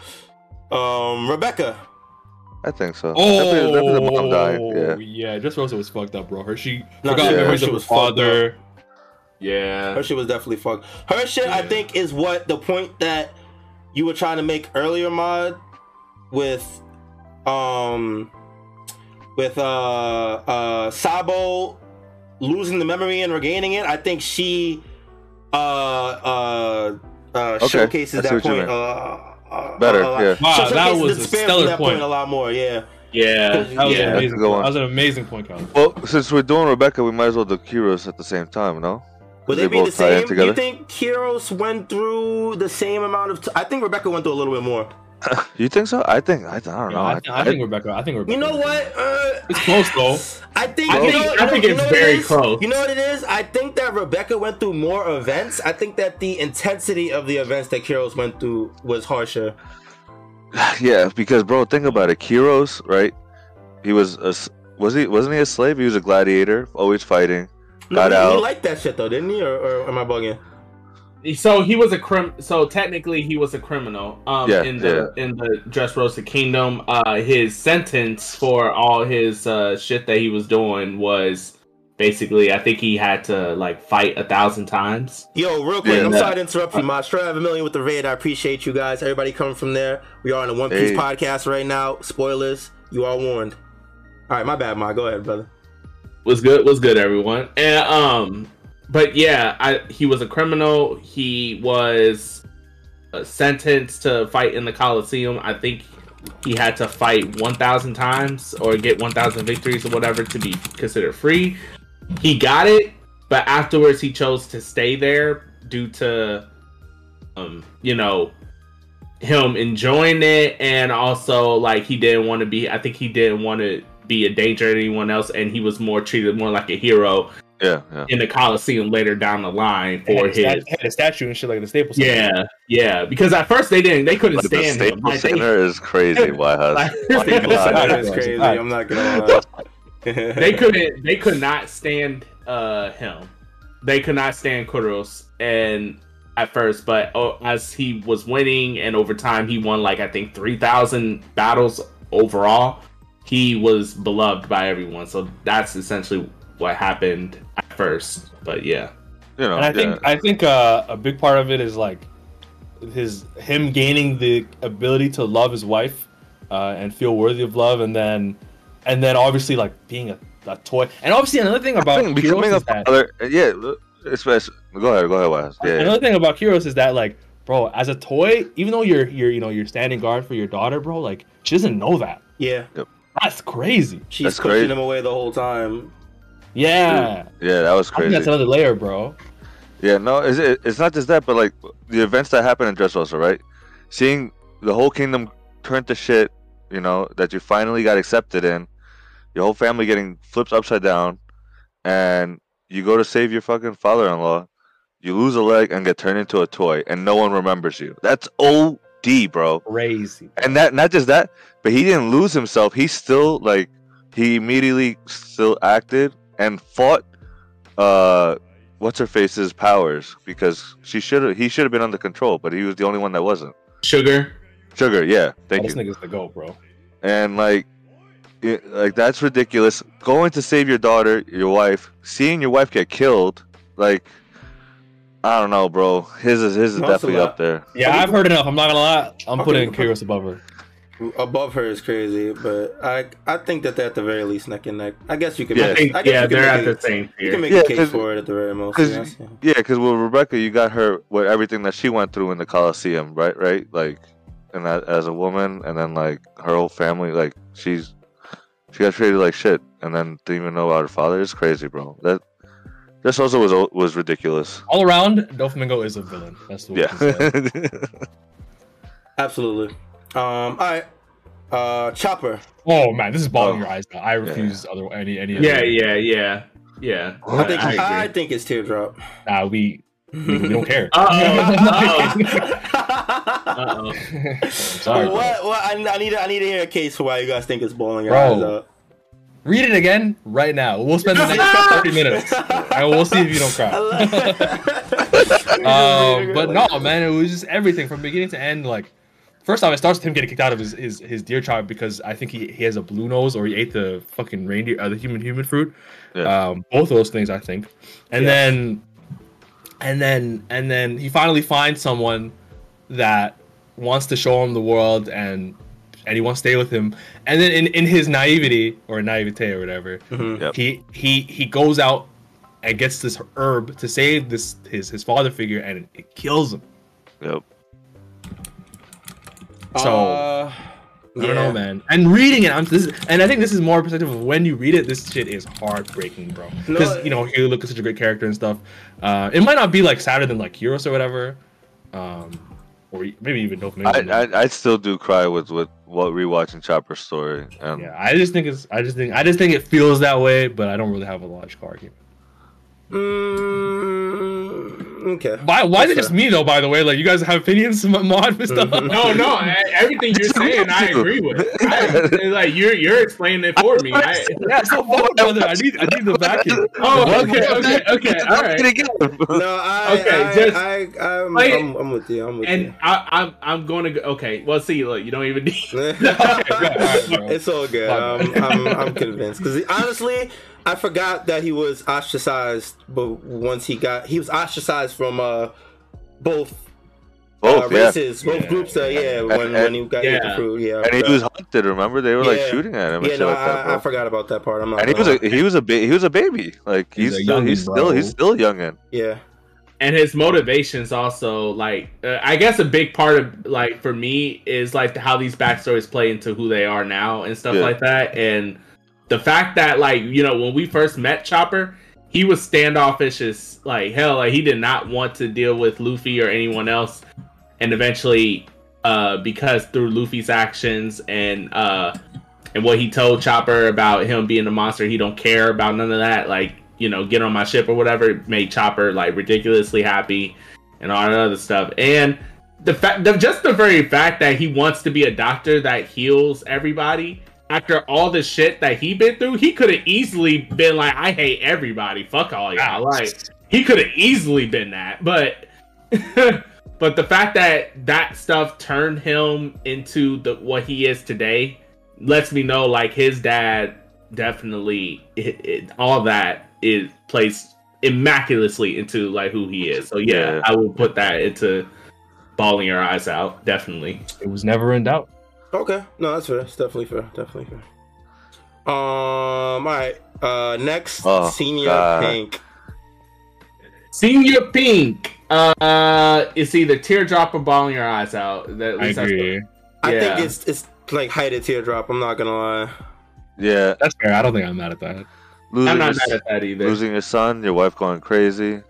Um, Rebecca. I think so. Oh, Definitely, definitely the mom died. Yeah. yeah. Dressrosa was fucked up, bro. Her she Nah, forgot yeah, memories she of her was fucked father. Yeah. Her shit was definitely fucked. Her shit, I think, is what the point that you were trying to make earlier, mod, with, um, with uh uh Sabo losing the memory and regaining it. I think she, uh uh, uh Okay, showcases I that point. Uh, uh, Better, a yeah. Wow, She that was a stellar from that point. a lot more. Yeah. Yeah. That was Yeah. an amazing. That's a good Point. one. That was an amazing point, Colin. Well, since we're doing Rebecca, we might as well do Kyros at the same time, no? Would They they, be the both tie in same? together? You think Kyros went through the same amount of? T- I think Rebecca went through a little bit more. [laughs] You think so? I think I, I don't know. I, think, I think Rebecca. I think Rebecca. You know what? Uh, It's close though. [laughs] I think. I think- know, I think it's know what it very close. You know what it is? I think that Rebecca went through more events. I think that the intensity of the events that Kyros went through was harsher. [laughs] yeah, because bro, think about it. Kyros, right? He was a s- was he wasn't he a slave? He was a gladiator, always fighting. No, Got he, he out. liked that shit though, didn't he? Or, or am I bugging? So he was a crim. So technically, he was a criminal. Um, Yeah, in the in the Dressrosa Kingdom, uh, his sentence for all his uh shit that he was doing was basically, I think he had to like fight a thousand times. Yo, real quick, Yeah, I'm no. sorry to interrupt you, Mod. Straight have a million with the raid. I appreciate you guys. Everybody coming from there. We are on a One Piece Hey. podcast right now. Spoilers. You are warned. All right, my bad, Mod. Go ahead, brother. was good was good everyone and um but yeah i he was a criminal. He was uh, sentenced to fight in the coliseum. I think he had to fight 1000 times or get 1000 victories or whatever to be considered free. He got it but afterwards he chose to stay there due to um you know him enjoying it and also like he didn't want to be i think he didn't want to be a danger to anyone else and he was more treated more like a hero Yeah, yeah. in the coliseum later down the line for had, a stat- his had a statue and shit like the Staples. Center. yeah yeah because at first they didn't they couldn't But the stand him Staples like, they, Center is crazy. [laughs] Why like, has? they- Staples Center is crazy. I'm not gonna lie. [laughs] they couldn't they could not stand uh him they could not stand Kyros and at first but oh, as he was winning and over time he won like i think 3000 battles overall he was beloved by everyone. So that's essentially what happened at first. But yeah, You know, and I think yeah. I think uh, a big part of it is like his him gaining the ability to love his wife uh, and feel worthy of love, and then and then obviously like being a, a toy. And obviously another thing about think Kyros becoming a is that father. Yeah, especially. Go ahead, go ahead, Wes. Yeah, yeah. another thing about Kyros is that like bro, as a toy, even though you're you're you know you're standing guard for your daughter, bro, like she doesn't know that. Yeah, That's crazy. she's That's pushing crazy. him away the whole time. Yeah, yeah, that was crazy. that's another layer, bro. Yeah, no, it's, it's not just that, but like the events that happened in Dressrosa, right? Seeing the whole kingdom turn to shit, you know, that you finally got accepted in, your whole family getting flipped upside down, and you go to save your fucking father-in-law, you lose a leg and get turned into a toy, and no one remembers you. That's OD, bro. Crazy. And that not just that, but he didn't lose himself. He still like he immediately still acted and fought uh what's her face's powers because she should have he should have been under control, but he was the only one that wasn't. sugar. Sugar, yeah, thank this you. nigga's the goat, bro. And like it, like that's ridiculous. Going to save your daughter, your wife, seeing your wife get killed, like I don't know, bro. His is his is No, definitely up there. Yeah, I've heard enough. I'm not gonna lie. I'm Okay, putting okay. Above her. Above her is crazy, but I I think that they're at the very least neck and neck. I guess you could. Yeah. Make, think I guess yeah, you they're make at a- the same You can make Yeah, a case for it at the very most. 'cause Yes. Yeah, because with Rebecca, you got her with everything that she went through in the Coliseum, right? Right, like, and that, as a woman, and then like her whole family, like she's she got treated like shit, and then didn't even know about her father. It's crazy, bro. That this also was was ridiculous. All around, Doflamingo is a villain. That's the way Yeah, to. [laughs] Absolutely. Um. All right. Uh. Chopper. Oh man, this is bawling Oh. your eyes. Now. I refuse other any any. Yeah, other- yeah, yeah, yeah. I think I, I, think it's teardrop. Nah, we we, we [laughs] don't care. Uh-oh. [laughs] I'm sorry, what? What? I, I need. to- I need to hear a case for why you guys think it's blowing your Bro. eyes out. Read it again right now. We'll spend the next [laughs] 30 minutes, and we'll see if you don't cry. um, but no, man, it was just everything from beginning to end. Like, first off, it starts with him getting kicked out of his his, his deer tribe because I think he, he has a blue nose or he ate the fucking reindeer, uh, the human human fruit. Yeah. Um, both of those things, I think. And Yes. then, and then, and then he finally finds someone that wants to show him the world and and he wants to stay with him. And then in, in his naivety or naivete or whatever, Mhm. Yep. he he he goes out and gets this herb to save this his his father figure and it kills him. yep. So Uh, I don't know, man. And reading it, I'm this, is, and I think this is more perspective of when you read it. This shit is heartbreaking, bro. No, Because you know you look at such a great character and stuff. Uh, it might not be like sadder than like Heroes or whatever, um, or maybe even no. I, I I'd still do cry with with what rewatching Chopper's story. And yeah, I just think it's. I just think. I just think it feels that way, but I don't really have a logical argument. Mm, okay. Why? Why is it just me though? By the way, like you guys have opinions, [laughs] Mod and stuff. Mhm. No, no, I- everything you're saying, I agree with. I, like you're you're explaining it for me. I, [laughs] yeah, so fuck, brother. I need. I need the [laughs] vacuum. oh, okay, okay, okay, all right. No, I, Okay, I, just I, I, I'm, play it. I'm, I'm with you. I'm with And I, I'm I'm going to go. Okay, well, see, look, you don't even need. Okay, good. All right, it's all good. My Um. I'm, I'm convinced because honestly, I forgot that he was ostracized. But once he got, he was ostracized from uh, both uh, Both, yeah. races, both Yeah. groups. Uh, yeah, when, And- when he got hit yeah. the. Yeah, And he was hunted. Remember, they were like shooting at him Yeah, no, like that, I, bro. I forgot about that part. I'm not. and he was a he was a ba- he was a baby. Like He's he's, a still he's youngin', still he's still youngin. yeah. and his motivations also like uh, i guess a big part of like for me is like how these backstories play into who they are now and stuff Yeah. like that and the fact that like you know when we first met chopper he was standoffish as like hell like he did not want to deal with luffy or anyone else. And eventually uh because through luffy's actions and uh and what he told chopper about him being a monster he don't care about none of that like you know get on my ship or whatever made chopper like ridiculously happy and all that other stuff. And the fact the, just the very fact that he wants to be a doctor that heals everybody after all the shit that he been through he could have easily been like i hate everybody fuck all y'all like he could have easily been that but [laughs] but the fact that that stuff turned him into the what he is today lets me know like his dad definitely it, it, all that is placed immaculately into like who he is. So yeah, Yeah. I will put that into bawling your eyes out. Definitely. It was never in doubt. Okay, no, that's fair. It's definitely fair. Definitely fair. Um, all right. Uh, next, Oh, senior God. pink. Senior Pink. Uh, it's either teardrop or bawling your eyes out. That, at I least that's agree. what- I think it's it's like height of teardrop. I'm not gonna lie. Yeah, That's fair. I don't think I'm mad at that. losing I'm your, mad at that either. losing your son, your wife going crazy.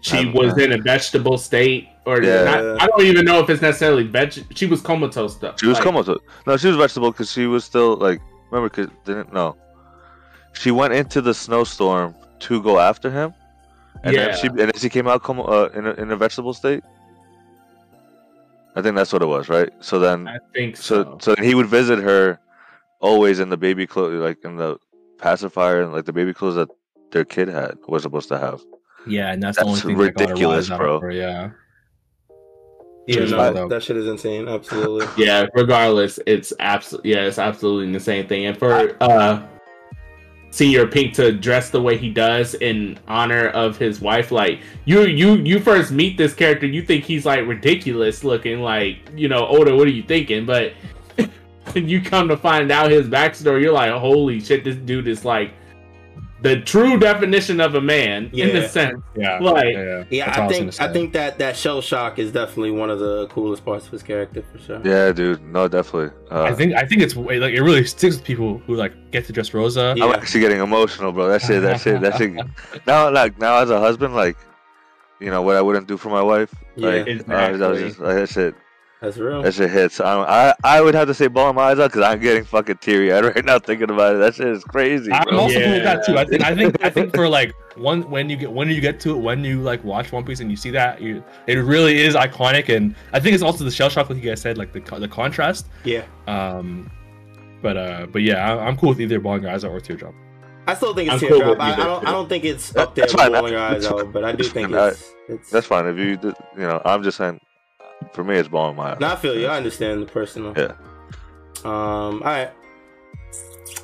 she I'm- was in a vegetable state, or Yeah. not, I don't even know if it's necessarily veg. She was comatose though. She was Like, comatose. No, she was vegetable because she was still like. Remember, cause didn't no. She went into the snowstorm to go after him, and Yeah. then she and then she came out como, uh, in a, in a vegetable state. I think that's what it was, right? So then, I think so so. so then he would visit her, always in the baby clothes, like in the pacifier and like the baby clothes that their kid had was supposed to have. Yeah, and that's, That's the only thing that got her ridiculous, rise out bro. of her, Yeah. Yeah, no, bro. that, that shit is insane. Absolutely. [laughs] Yeah, regardless, it's absolutely yeah, it's absolutely the same thing. And for uh Senior Pink to dress the way he does in honor of his wife, like you you you first meet this character, you think he's like ridiculous looking, like, you know, Oda, what are you thinking? But [laughs] when you come to find out his backstory, you're like, holy shit, this dude is like the true definition of a man in the sense. Yeah. Like- yeah. Yeah, That's I think gonna I think that that shell shock is definitely one of the coolest parts of his character for sure. Yeah, dude. No, definitely. Uh, I think I think it's like it really sticks with people who like get to Dressrosa. Yeah. I'm actually getting emotional, bro. That shit, that shit, that shit. [laughs] Now, like now, as a husband, like, you know what I wouldn't do for my wife. Yeah. like, uh, that was Exactly. just, like, that shit, That's real. that shit hits. I, I, I would have to say, bawling my eyes out because I'm getting fucking teary eyed [laughs] right now thinking about it. That shit is crazy, I'm also cool with that too. I think I think I think for like [laughs] one when you get when you get to it when you like watch One Piece and you see that you it really is iconic and I think it's also the shell shock like you guys said like the the contrast. yeah. Um, but uh, but yeah, I, I'm cool with either Bowling Eyes out or Teardrop. I still think it's I'm cool teardrop. with I, I don't. I don't think it's That- up there that's with fine. rolling your eyes out, but I do That's think fine. it's. it's That's fine. If you, you know, I'm just saying. For me, it's bawling my eyes. No, I feel you. I understand the personal. Yeah. Um. All right.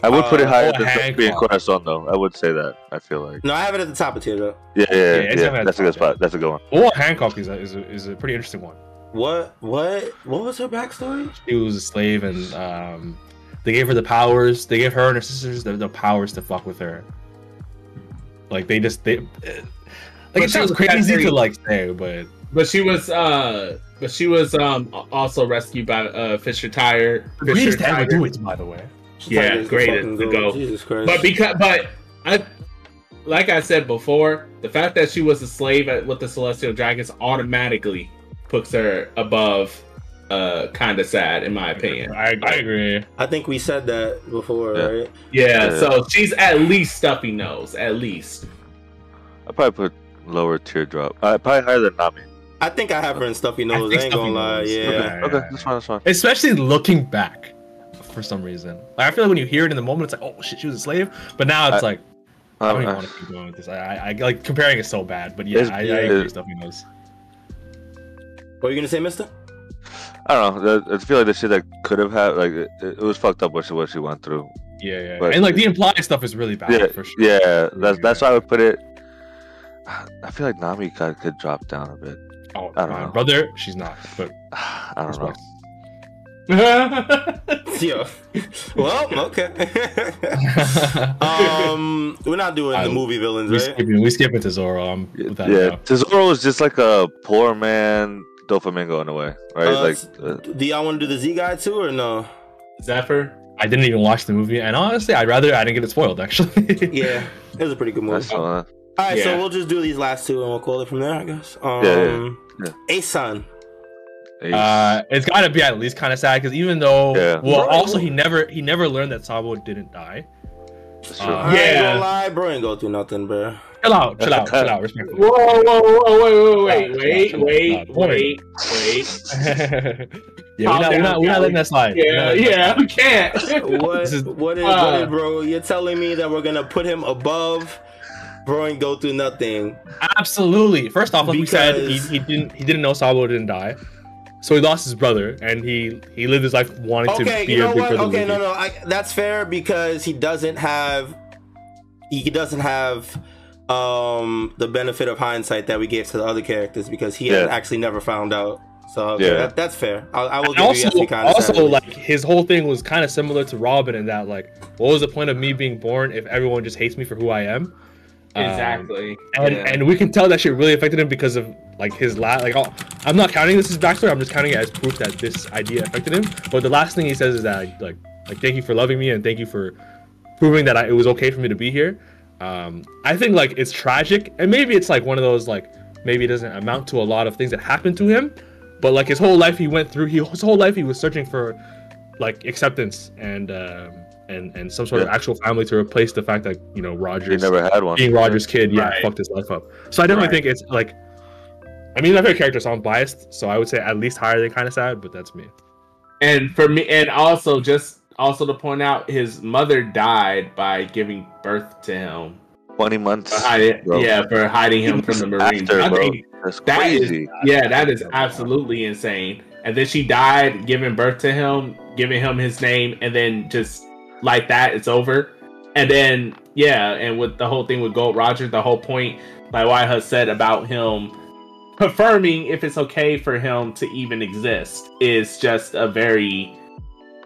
I would put it Uh, higher than Hancock. being Corazon, though. I would say that. I feel like. No, I have it at the top of teardrop. Yeah, yeah, Yeah, yeah. it's definitely that's a good the top, spot. That's a good one. Or Hancock is a, is a, is a pretty interesting one. What? What? What was her backstory? She was a slave and um, they gave her the powers. They gave her and her sisters the, the powers to fuck with her. Like they just they. Like But it sounds crazy to like say, but But she was uh but she was um also rescued by uh Fisher Tire. Fisher greatest to ever do it, by the way. Yeah, Tiger's the greatest to go. Jesus Christ. But because, but I, like I said before, the fact that she was a slave at, with the Celestial Dragons automatically puts her above, uh, kind of sad in my opinion. I, I agree. I think we said that before, Yeah. right? Yeah, Yeah. so she's at least stuffy nose, at least. I'd probably put lower teardrop. Uh, probably higher than Nami. I think I have her in stuffy nose. I, think ain't Stuffy gonna lie. Nose. Yeah. Okay. Okay, okay, that's fine. That's fine. Especially looking back, for some reason. Like I feel like when you hear it in the moment, it's like, oh shit, she was a slave. But now it's I- like, I don't Um, even uh, want to keep going with this. I, I, I like comparing is so bad. But yeah, It's- I, I yeah. agree. Stuffy nose. What are you gonna say, Mister? I don't know. I feel like the shit that could have had like it, it was fucked up what she what she went through. Yeah, yeah. But- and like the implied stuff is really bad Yeah, for sure. yeah. That's that's why I would put it. I feel like Nami could, could drop down a bit. Oh, I don't my know. brother, she's not. But [sighs] I don't know. [laughs] Yeah. well, okay. [laughs] um, we're not doing the movie villains, we right? skipping, we skipping Tesoro. I'm. Yeah, now. Tesoro is just like a poor man Doflamingo in a way, right? Uh, like, uh, Do y'all want to do the Z guy too, or no? Zephyr? I didn't even watch the movie, and honestly, I'd rather I didn't get it spoiled. Actually. [laughs] Yeah, it was a pretty good movie. that's, uh, All right, so we'll just do these last two, and we'll call it from there, I guess. Um, Yeah, yeah, Asan. Ace. Uh, it's got to be at least kind of sad because even though, Yeah. well, Right. also he never he never learned that Sabo didn't die. That's true. uh, I ain't Yeah. lie, bro, ain't go through nothing, bro. Chill out, chill out, chill out. [laughs] Respectfully. Whoa, whoa, whoa, wait, wait, Chill out, wait, wait, wait, [laughs] wait. yeah, we're not, we're not, we're not letting that slide. Yeah, yeah, we can't. What? What is? Uh, what is, bro? You're telling me that we're gonna put him above, bro, and go through nothing? Absolutely. First off, like we said, he, he didn't he didn't know Sabo didn't die. so he lost his brother, and he he lived his life wanting to be you know a big what? brother. Okay, no, Luffy. no, I, that's fair because he doesn't have he doesn't have um the benefit of hindsight that we gave to the other characters because he had actually never found out. So okay, Yeah. that, that's fair. I, I will And give also, you yes, he kind of also like his whole thing was kind of similar to Robin in that like, what was the point of me being born if everyone just hates me for who I am? Um, Exactly. and Yeah. and we can tell that shit really affected him because of like his last like I'll, I'm not counting this as backstory. I'm just counting it as proof that this idea affected him. But the last thing he says is that like like thank you for loving me and thank you for proving that I, it was okay for me to be here. Um, I think like it's tragic and maybe it's like one of those like maybe it doesn't amount to a lot of things that happened to him, but like his whole life he went through he his whole life he was searching for like acceptance and um, and and some sort of actual family to replace the fact that you know He Rogers never had one. being Roger's kid, yeah, Right. fucked his life up. So I definitely Right. think it's like, I mean, my favorite character, so I'm biased, so I would say at least higher than kind of sad, but that's me. And for me, and also just also to point out, his mother died by giving birth to him. Twenty months. For hiding, yeah, for hiding him from the Marines. After, bro. think That's that is- yeah, that is absolutely insane. And then she died giving birth to him, giving him his name, and then just like that, it's over. And then yeah, and with the whole thing with Gold Roger, the whole point, like I said about him confirming if it's okay for him to even exist is just a very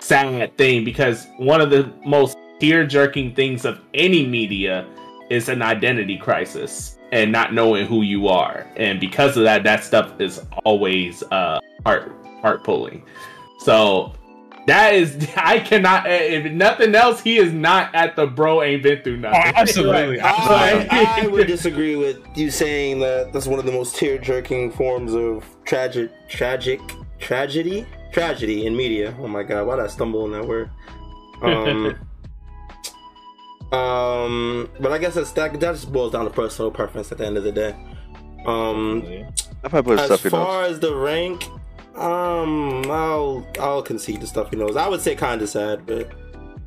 sad thing because one of the most tear jerking things of any media is an identity crisis and not knowing who you are and because of that that stuff is always uh heart heart pulling so that is [laughs] i cannot if nothing else he is not at the bro ain't been through nothing Oh, absolutely. [laughs] I, I [laughs] would disagree with you saying that that's one of the most tear jerking forms of tragic, tragic, tragedy, tragedy in media. Oh my god, why did I stumble on that word? Um, um, but I guess that's, that that just boils down to personal preference at the end of the day. Um, I probably put as far notes. as the rank, um, I'll I'll concede the stuffy nose. I would say kind of sad, but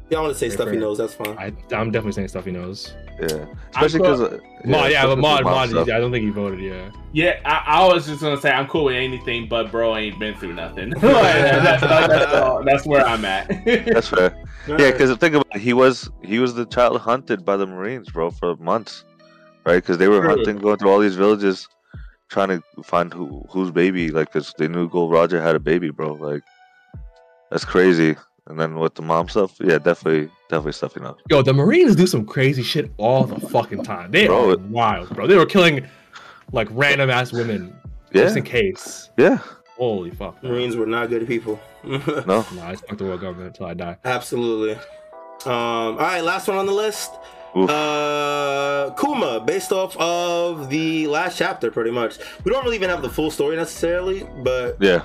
y'all want to say Fair, stuffy fair. nose? That's fine. I, I'm definitely saying stuffy nose. Yeah, especially because uh, Mod, yeah, but Mod, Mod, stuff. I don't think he voted, yeah. yeah I, I was just gonna say i'm cool with anything but bro I ain't been through nothing [laughs] Like, [laughs] that's, that's, all- that's where i'm at [laughs] That's fair. Yeah, because think about it, he was he was the child hunted by the Marines, bro, for months, right? Because they were True. hunting, going through all these villages, trying to find who whose baby, like, because they knew Gold Roger had a baby, bro. Like, that's crazy. And then with the mom stuff, yeah, definitely, definitely stuffing up. Yo, the Marines do some crazy shit all the fucking time. They Bro, are it- wild, bro. They were killing like random ass women Yeah, just in case. yeah, Holy fuck. Marines were not good people. [laughs] no, Nah, it's fuck the world government until I die. Absolutely. Um, all right, last one on the list. Oof. Uh, Kuma, based off of the last chapter, pretty much. We don't really even have the full story necessarily, but yeah,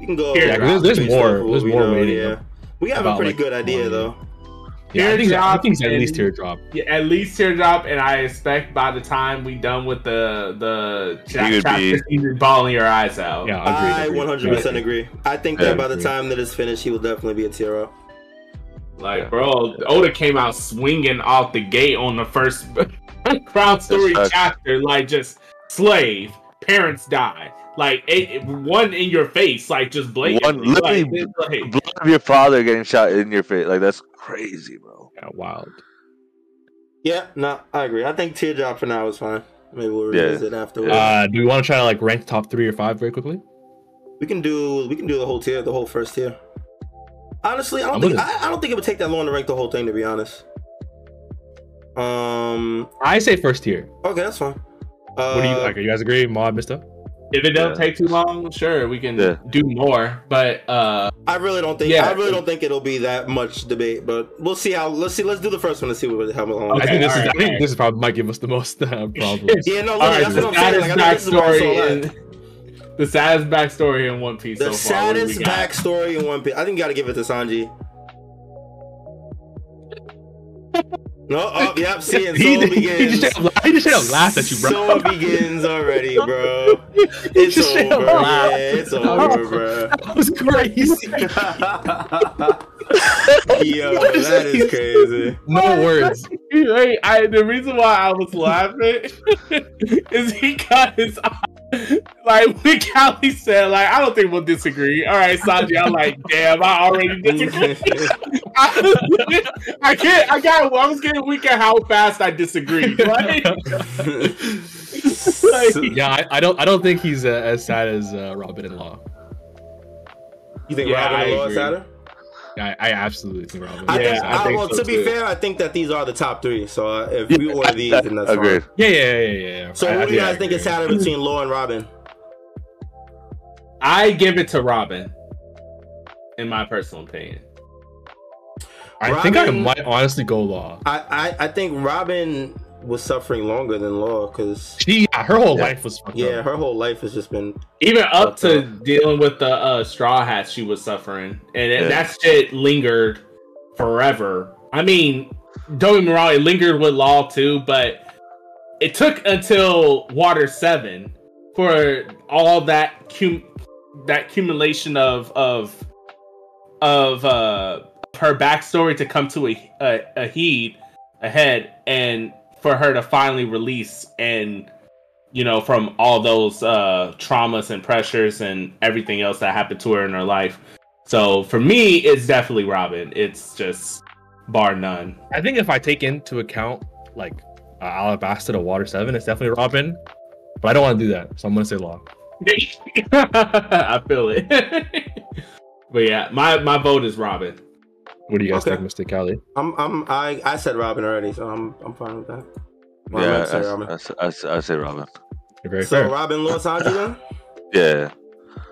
we can go. Yeah, over 'cause there's based more- off of what there's more know, Yeah, we have a pretty like, good idea one- though. Yeah, I think, I think it's at least and- teardrop. Yeah, at least teardrop, and I expect by the time we done with the the cha- He would chapter, be- he'd be bawling your eyes out. Yeah, agreed, I 100% agree. I think Yeah, that by the time that it's finished, he will definitely be a tear up. Like, Yeah. bro, Oda came out swinging off the gate on the first [laughs] Crown Story chapter, like just slave, parents die, like a, one in your face, like just blatantly, One- literally like, blood of your father getting shot in your face, like that's crazy, bro. Yeah, wild. Yeah, no, I agree. I think teardrop for now is fine. Maybe we'll Yeah. revisit afterwards. Uh, do we want to try to like rank the top three or five very quickly? We can do we can do the whole tier, the whole first tier. Honestly, I don't I'm think with I, I don't think it would take that long to rank the whole thing. To be honest. Um. I say first tier. Okay, that's fine. Uh, What do you like? Are you guys agree? Mod, Mister? if it don't Yeah. take too long, sure, we can Yeah. do more. But uh, I really don't think. Yeah. I really don't think it'll be that much debate, but we'll see how. Let's see. Let's do the first one and see what how long. I think this is. I think alright. this is probably might give us the most uh, problems. [laughs] Yeah, no, look, right, that's the what I'm saying. Like, I think this is where I saw backstory, that. in, the saddest backstory in One Piece The so far. What do we saddest backstory in One Piece. I think you got to give it to Sanji. [laughs] No, oh, yep. See, and [laughs] he, so he, just straight up, he just straight up laughed at you, bro. So it begins already, [laughs] bro. It's just straight over. up Yeah, it's over, bro. That was crazy. Yo, that is crazy. No words. Wait, I, the reason why I was laughing is he got his eye like [laughs] when Kali said, like, I don't think we'll disagree. All right, Sanji, I'm like, damn, I already disagree. [laughs] I, I can't. I got. I was getting weak at how fast I disagreed. [laughs] Right? Like, Yeah, I, I don't I don't think he's uh, as sad as uh, Robin in Law. You think Yeah, Robin in Law is agree. sadder? I, I absolutely think Robin. I Yeah, think, I I think well, so to be fair, I think that these are the top three. So uh, if we order these, then that's Agreed. fine. yeah, yeah, yeah, yeah, yeah. So I- who I- do you yeah, guys think is agree. sadder between Law and Robin? I give it to Robin, in my personal opinion. I think I might honestly go Law. I, I, I think Robin was suffering longer than Law because She, [laughs] yeah, her whole Yeah. life was fucked yeah, up. her whole life has just been Even up to up. dealing with the uh, straw hats she was suffering, and Yeah. that shit lingered forever. I mean, don't get me wrong, it lingered with Law too, but it took until Water Seven for all that cum- that accumulation of of of uh her backstory to come to a a, a heed ahead, and for her to finally release and you know, from all those uh traumas and pressures and everything else that happened to her in her life. So for me, it's definitely Robin. It's just bar none. I think if I take into account like uh, Alabasta to Water Seven, it's definitely Robin. But I don't want to do that, so I'm gonna say Law. [laughs] I feel it. [laughs] but yeah, my my vote is Robin. What do you guys Okay. think, Mr. Kali? I'm I'm I, I said Robin already, so I'm I'm fine with that. Well, yeah, gonna say Robin. I, I, I, I say Robin. You're very So fair. Robin Law Sanji then? [laughs] Yeah.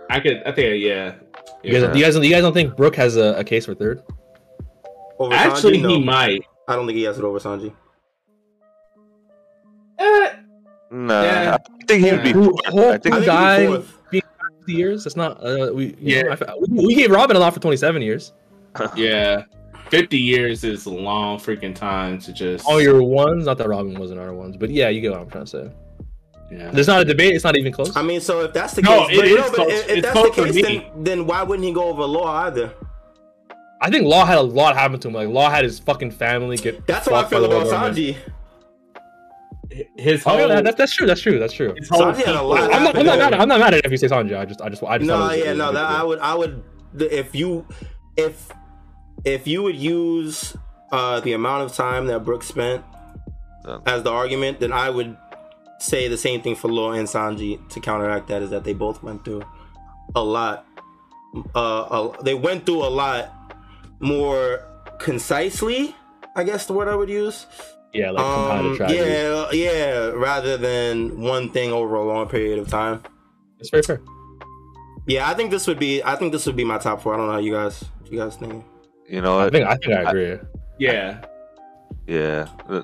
I could. I think yeah. you, guys, you guys, you guys don't think Brook has a, a case for third? Over Actually, Sanji? No. he might. I don't think he has it over Sanji. Eh, Nah, Yeah. I think he would be. Yeah. Who, I think- who died he'd be fourth. 50 years? That's not. Uh, we Yeah. yeah. we, we gave Robin a lot for 27 years. [laughs] yeah. Fifty years is a long freaking time to just. All your ones, not that Robin wasn't our ones, but yeah, you get what I'm trying to say. Yeah. There's not a debate. It's not even close. I mean, so if that's the No, case, it but, is no, but if, if that's close the case, then, then why wouldn't he go over Law either? I think Law had a lot happen to him. Like Law had his fucking family get. That's how I fucked feel about government. Sanji. His Oh yeah, that, that- that's true. That's true. That's true. his whole Sanji had a lot I'm not, I'm not happened. mad. I'm not mad at it if you say Sanji. I just, I just, I just. No, thought it was- yeah, no, that. I would, I would, if you, if, if you would use uh the amount of time that Brook spent Yeah. as the argument, then I would say the same thing for Law and Sanji to counteract that is that they both went through a lot. Uh, a, they went through a lot more concisely. I guess the word I would use. Yeah, like compounded Um, yeah, yeah, rather than one thing over a long period of time. It's very fair. Yeah, I think this would be. I think this would be my top four. I don't know how you guys. You guys think? You know I think, I think I agree. Yeah. Yeah. Uh,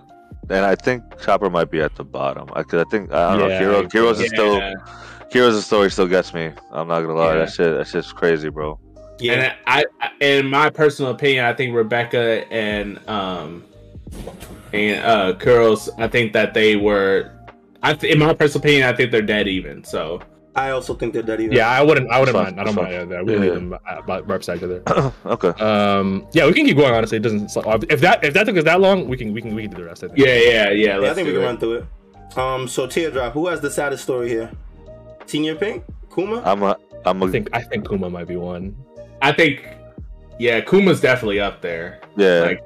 And I think Chopper might be at the bottom. I, cause I think I don't know. Yeah, Hero, I. Heroes is still Heroes of story still gets me. I'm not gonna lie. Yeah. That shit. That shit's crazy, bro. Yeah, And I, I, in my personal opinion, I think Rebecca and um and uh Curls, I think that they were. I th- in my personal opinion, I think they're dead even. So I also think they're dead. Even. Yeah, I wouldn't. I wouldn't mind. I don't mind that's either that. We Yeah, leave yeah. them uh, by- right beside each other. [clears throat] okay. Um, yeah, we can keep going. Honestly, it doesn't. If that if that took us that long, we can we can we can do the rest. I think. yeah, yeah, yeah. Yeah, I let's think we can it. run through it. Um, so teardrop. Who has the saddest story here? Senior Pink, Kuma. I'm a. I'm a. I think I think Kuma might be one. I think, yeah, Kuma's definitely up there. yeah. Like,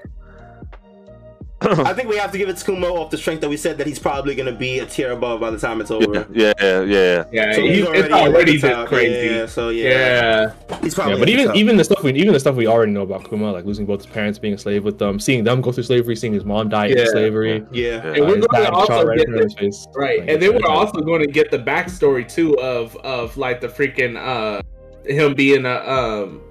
[clears throat] I think we have to give it to Kuma off the strength that we said that he's probably gonna be a tier above by the time it's over. yeah. Yeah. Yeah. Yeah. yeah, So he's, he's already, at already the this top. crazy. Yeah, so yeah, Yeah, he's probably. Yeah, but even top. even the stuff we even the stuff we already know about Kuma, like losing both his parents, being a slave with them, seeing them go through slavery, seeing his mom die Yeah. in slavery. yeah, Yeah. And uh, we're going to also shot right get in front of his face. right. Like, and then we're also going to get the backstory too of of like the freaking uh him being a um uh,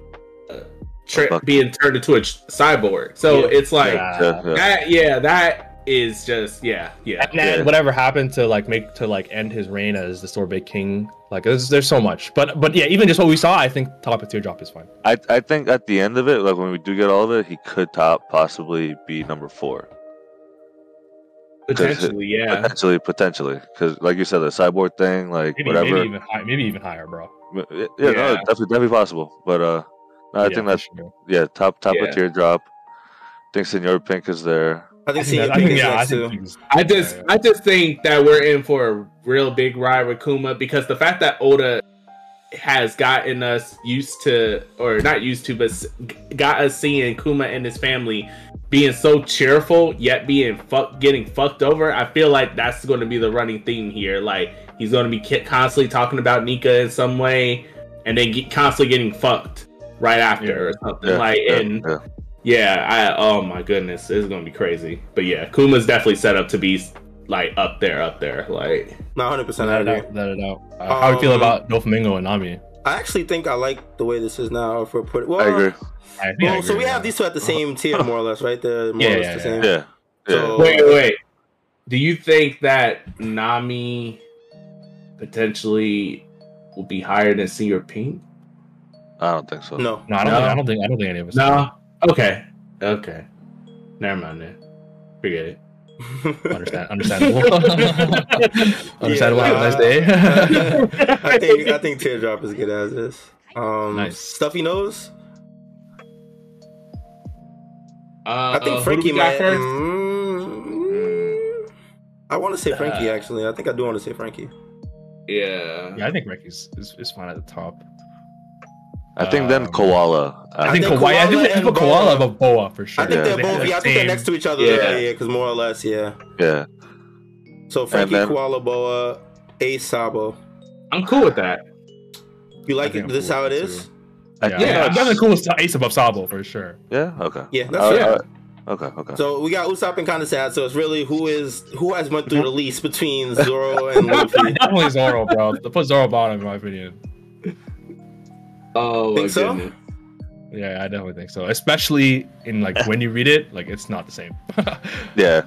tra- being turned into a ch- cyborg. So Yeah. it's like Yeah. Yeah. yeah. that. Yeah, that is just yeah, yeah. And then Yeah. whatever happened to like make to like end his reign as the Sorbet King, like there's, there's so much. But but yeah, even just what we saw, I think top of teardrop is fine. I I think at the end of it, like when we do get all of it, he could top possibly be number four. Potentially, yeah. Potentially, potentially, because like you said, the cyborg thing, like Maybe, whatever. maybe even high, maybe even higher, bro. yeah, yeah, Yeah. no, definitely, definitely possible. But uh, no, I Yeah, think that's sure. yeah, top top Yeah. of teardrop. I think Senor Pink is there. I I think I think, that, I pink think is yeah, I think too. I just I just think that we're in for a real big ride with Kuma because the fact that Oda has gotten us used to or not used to but got us seeing Kuma and his family being so cheerful yet being fuck getting fucked over I feel like that's going to be the running theme here like he's going to be constantly talking about Nika in some way and then get, constantly getting fucked right after or something Yeah, like yeah, and yeah. yeah, I oh my goodness, it's gonna be crazy. But yeah, Kuma's definitely set up to be like up there, up there. Like No, hundred percent. I let it agree. out. Let it out. Uh, how do you feel Um, about Doflamingo and Nami? I actually think I like the way this is now. If we're put, well, I agree. I Well, I so we have these two at the same [laughs] tier, more or less, right? They're more Yeah, or less yeah, the same. Yeah. Yeah. So- wait, wait, wait. Do you think that Nami potentially will be higher than Senior Pink? I don't think so. No, No, I don't. No. Think, I don't think. I don't think any of us. No. Okay. Okay. Never mind then. Forget it. [laughs] Understand. [laughs] Understandable. Understandable. Have a nice day. [laughs] I think I think teardrop is good as this. Um, Nice. Stuffy nose. Uh, I think who Franky do we got might. first? Mm, I want to say Franky Uh, actually. I think I do want to say Franky. Yeah. yeah, I think Ricky's is, is fine at the top. I think then Um, Koala. I, I think, think Kawhi. I think Koala we have to Koala Boa. above Boa for sure. I think Yeah. they're They both. Yeah, I think they're next to each other. Yeah. Yeah, yeah, because more or less, yeah. yeah. So Franky, then- Koala, Boa, Ace, Sabo. I'm cool with that. You like it? This cool how it, is? too. Yeah, yeah, Yeah. I'm definitely cool with Ace above Sabo for sure. Yeah. Okay. Yeah, that's Uh, fair. uh, okay. Okay. So we got Usopp and kind of sad. So it's really who is who has went through the least between Zoro and Luffy. [laughs] Definitely Zoro, bro. Put Zoro bottom in my opinion. Oh, Think so? goodness. Yeah, I definitely think so. Especially in like [laughs] when you read it, like it's not the same. [laughs] Yeah.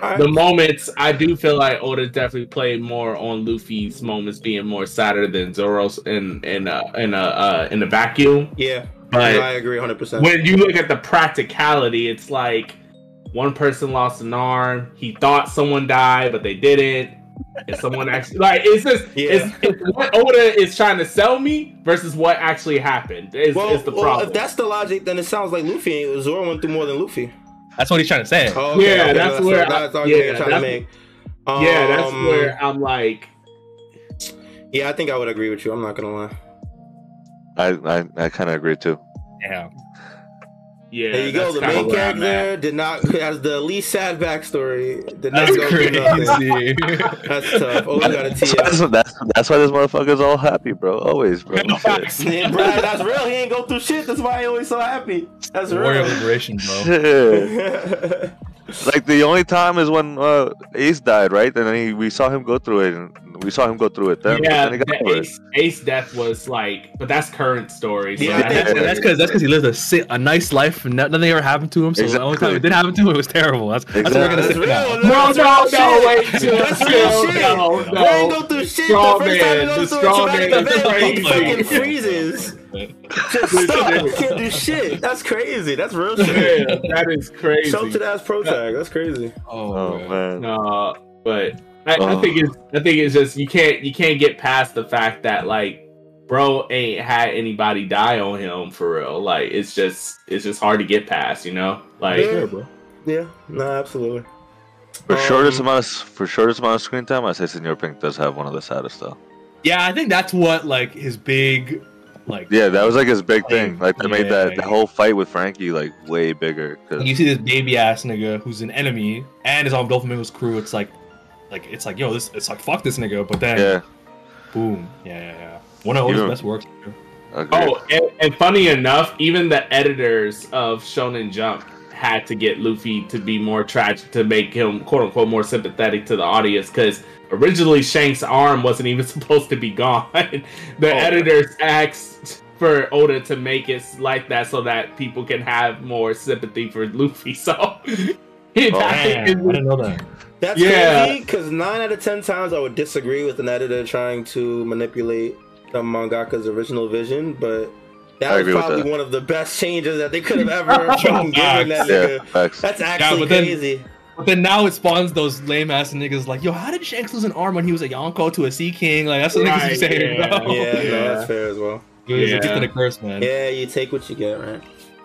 All right. the moments I do feel like Oda definitely played more on Luffy's moments being more sadder than Zoro's in in uh, in a uh, in a vacuum. Yeah, But I agree 100. percent when you look at the practicality, it's like one person lost an arm. He thought someone died, but they didn't. And someone [laughs] actually like it's just Yeah. it's, it's what Oda is trying to sell me versus what actually happened. Is, Well, is the well, problem? if that's the logic, then it sounds like Luffy ain't Zoro went through more than Luffy. That's what he's trying to say. Oh, Yeah, that's where I- that's the argument yeah, you're trying to that's- make. yeah, that's Um, where I'm like, Yeah, I think I would agree with you. I'm not gonna lie. I I, I kind of agree too. Yeah. Yeah. there you go. The main where I'm at. character did not has the least sad backstory. Did not That's go crazy. [laughs] That's tough. Oh, we got a That's, TF. that's, that's why this motherfucker's all happy, bro. Always, bro. Shit. Yeah, Brad, that's real. He ain't go through shit. That's why he always so happy. That's Warrior real. liberation, bro. [laughs] Shit. Like the only time is when uh, Ace died, right? And then he, we saw him go through it, and we saw him go through it. Then, yeah, then he got the over it. Ace, Ace death was like, but that's current story. So Yeah, that I has think- to- that's because that's because he lived a si- a nice life nothing ever happened to him. So the only time it did happen to him, it was terrible. That's, that's what we're gonna That's say real. now. No, That's no, real no, shit. wait, chill, That's real chill, shit. no, We ain't no. go through shit. Straw the first time he man, goes the through it, straw man he fucking freezes. [laughs] Just stop. Can't do shit. That's crazy. That's real shit. Yeah, that is crazy. Sheltered ass pro tag. That's crazy. Oh, Oh man. man. No, but I, I Oh. think it's I think it's just you can't you can't get past the fact that like bro ain't had anybody die on him for real. Like it's just it's just hard to get past, you know? Like Yeah, bro. Yeah. No, absolutely. For Um, shortest amount of for shortest amount of screen time, I say Senor Pink does have one of the saddest though. Yeah, I think that's what like his big, like Yeah, that was like his big thing. Like, Like they made that yeah. the whole fight with Franky like way bigger. 'cause- you see this baby ass nigga who's an enemy and is on Doflamingo's crew. It's like, like it's like yo, this it's like fuck this nigga. But then yeah, boom, yeah, yeah, yeah. One of Oda's best works. bro. agreed. Oh, and, and funny enough, even the editors of Shonen Jump had to get Luffy to be more tragic to make him quote unquote more sympathetic to the audience because originally Shanks' arm wasn't even [laughs] supposed to be gone. [laughs] the Oh. editors asked for Oda to make it like that so that people can have more sympathy for Luffy. [laughs] So Oh, I man, I didn't know that. That's Yeah. crazy because nine out of ten times I would disagree with an editor trying to manipulate the mangaka's original vision, but that was probably that. one of the best changes that they could have ever [laughs] fucking given that nigga. facts. That's actually but then- crazy. But then now it spawns those lame ass niggas like, yo, how did Shanks lose an arm when he was a Yonko to a Sea King? Like that's what niggas Right, be saying, yeah. bro. yeah, no, that's [laughs] fair as well. It was Yeah. a gift and a curse, man. Yeah, you take what you get, right?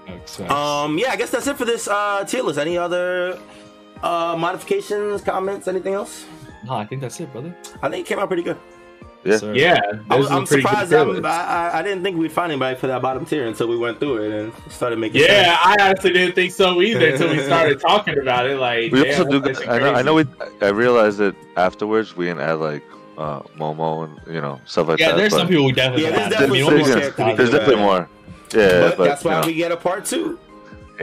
Facts, facts. Um, yeah, I guess that's it for this uh, tier list. Any other uh, modifications, comments, anything else? no, I think that's it, brother. I think it came out pretty good. Yeah. Sir. Yeah, I this was, is a I'm surprised. I'm. I, I, I didn't think we'd find anybody for that bottom tier until we went through it and started making. Yeah, I honestly didn't think so either until we started [laughs] talking about it. Like, We damn, also do. that's I know. I know. We. I realized that afterwards. We didn't add like uh, Momo and you know stuff like Yeah, that. Yeah, there's some people we definitely. Yeah, there's definitely You some know, more there's, there's there's definitely more. Yeah, but, but, that's why know, we get a part two.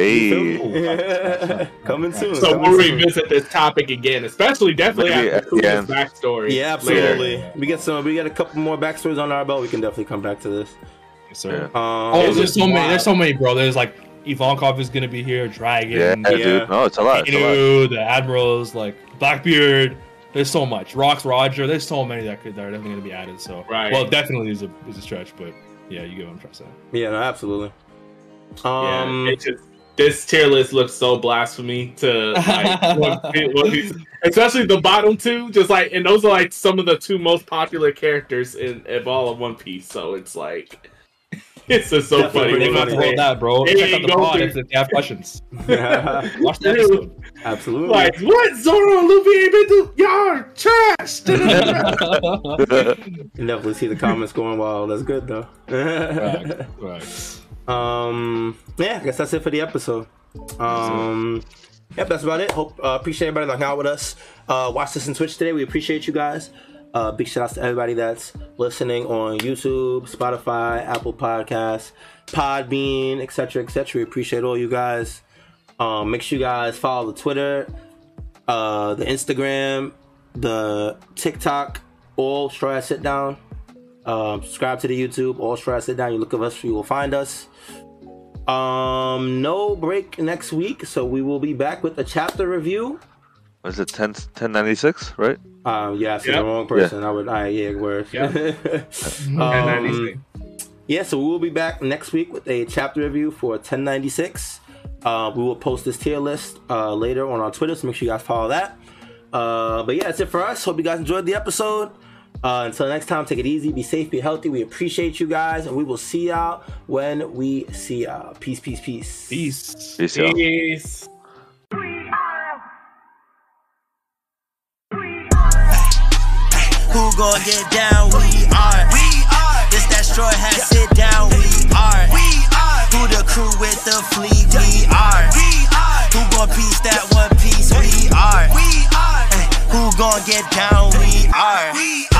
Hey. [laughs] Coming soon. So coming we'll soon. revisit this topic again, especially definitely Maybe after at the Kuma's end. backstory. Yeah, later. absolutely. We get some. We get a couple more backstories on our belt. We can definitely come back to this. Yes, sir. Yeah. Um, Oh, there's just so many. There's so many, bro. There's like Ivankov is gonna be here. Dragon. Yeah, Yeah. dude. No, it's a lot. It's a lot. The admirals, like Blackbeard. There's so much. Rocks Roger. There's so many that could that are definitely gonna be added. So Right. Well, definitely is a is a stretch, but yeah, you get what I'm trying to say. yeah, no, absolutely. Yeah, Um, it just this tier list looks so blasphemy to like one, one piece, especially the bottom two. Just like, and those are like some of the two most popular characters in of all of One Piece. So it's like, [laughs] it's just so Definitely funny. pretty They when might I hold that, bro. It Check out the go pod through- if they have questions. [laughs] [laughs] Watch the episode. absolutely. Like what Zoro and Luffy ain't been through? Y'all are trash. You definitely see the comments going wild. That's good though. right. facts. Um, yeah, I guess that's it for the episode. Um, yep, that's about it. Hope uh, appreciate everybody that hung out with us. Uh, watch this on Twitch today. We appreciate you guys. Uh, big shout outs to everybody that's listening on YouTube, Spotify, Apple Podcasts, Podbean, etc., etc. We appreciate all you guys. Um, make sure you guys follow the Twitter, uh, the Instagram, the TikTok, all Straw Sit Down. Um, subscribe to the YouTube, all Straw Sit Down. You look at us, you will find us. Um, no break next week, so we will be back with a chapter review. Was it 10, 1096, right? Um, yeah, I said Yep. the wrong person. I would, I yeah, word. [laughs] um, yeah, so we will be back next week with a chapter review for 1096. Uh, we will post this tier list uh, later on our Twitter, so make sure you guys follow that. Uh, but yeah, that's it for us. Hope you guys enjoyed the episode. Uh, until next time, take it easy, be safe, be healthy. We appreciate you guys, and we will see y'all when we see y'all. Peace, peace, peace. Peace. Peace out. Peace. Who gon' get down? We are. We are. This that straw hat sit down. We are. We are. Who the crew with the fleet? We are. We are. Who gon' piece that one piece? We are. We are. Who gon' get down? We are. We are.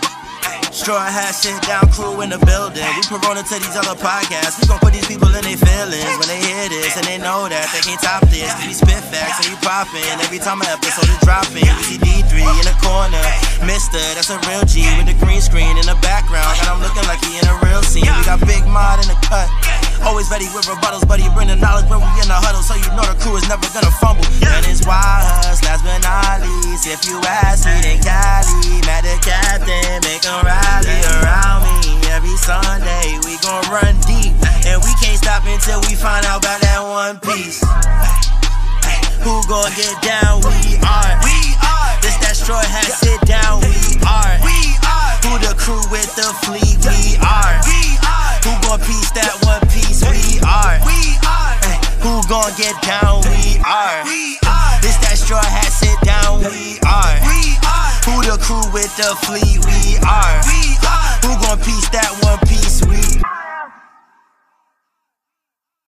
Straw hat shit down crew in the building. We Corona to these other podcasts. We gon' put these people in their feelings when they hear this and they know that they can't top this. We spit facts and we poppin'. Every time an episode is dropping, we see D3 in the corner. Mysta, that's a real G with the green screen in the background. Got him looking like he in a real scene. We got Big Mod in the cut. Always ready with rebuttals, buddy. Bring the knowledge when we in the huddle, so you know the crew is never gonna fumble. And it's wild last but not least. If you ask me, then Kali, mad the captain, make 'em rally around me. Every Sunday we gon' run deep, and we can't stop until we find out about that one piece. Who gon' get down? We are. We are. This that straw hat sit down. We are. We are. Who the crew with the fleet? We are. We are. Who gon' piece that one piece? We are. We are. Who gon' get down? We are. We are. This that straw hat sit down. We are. We are. Who the crew with the fleet? We are. We are. Who gon' piece that one piece? We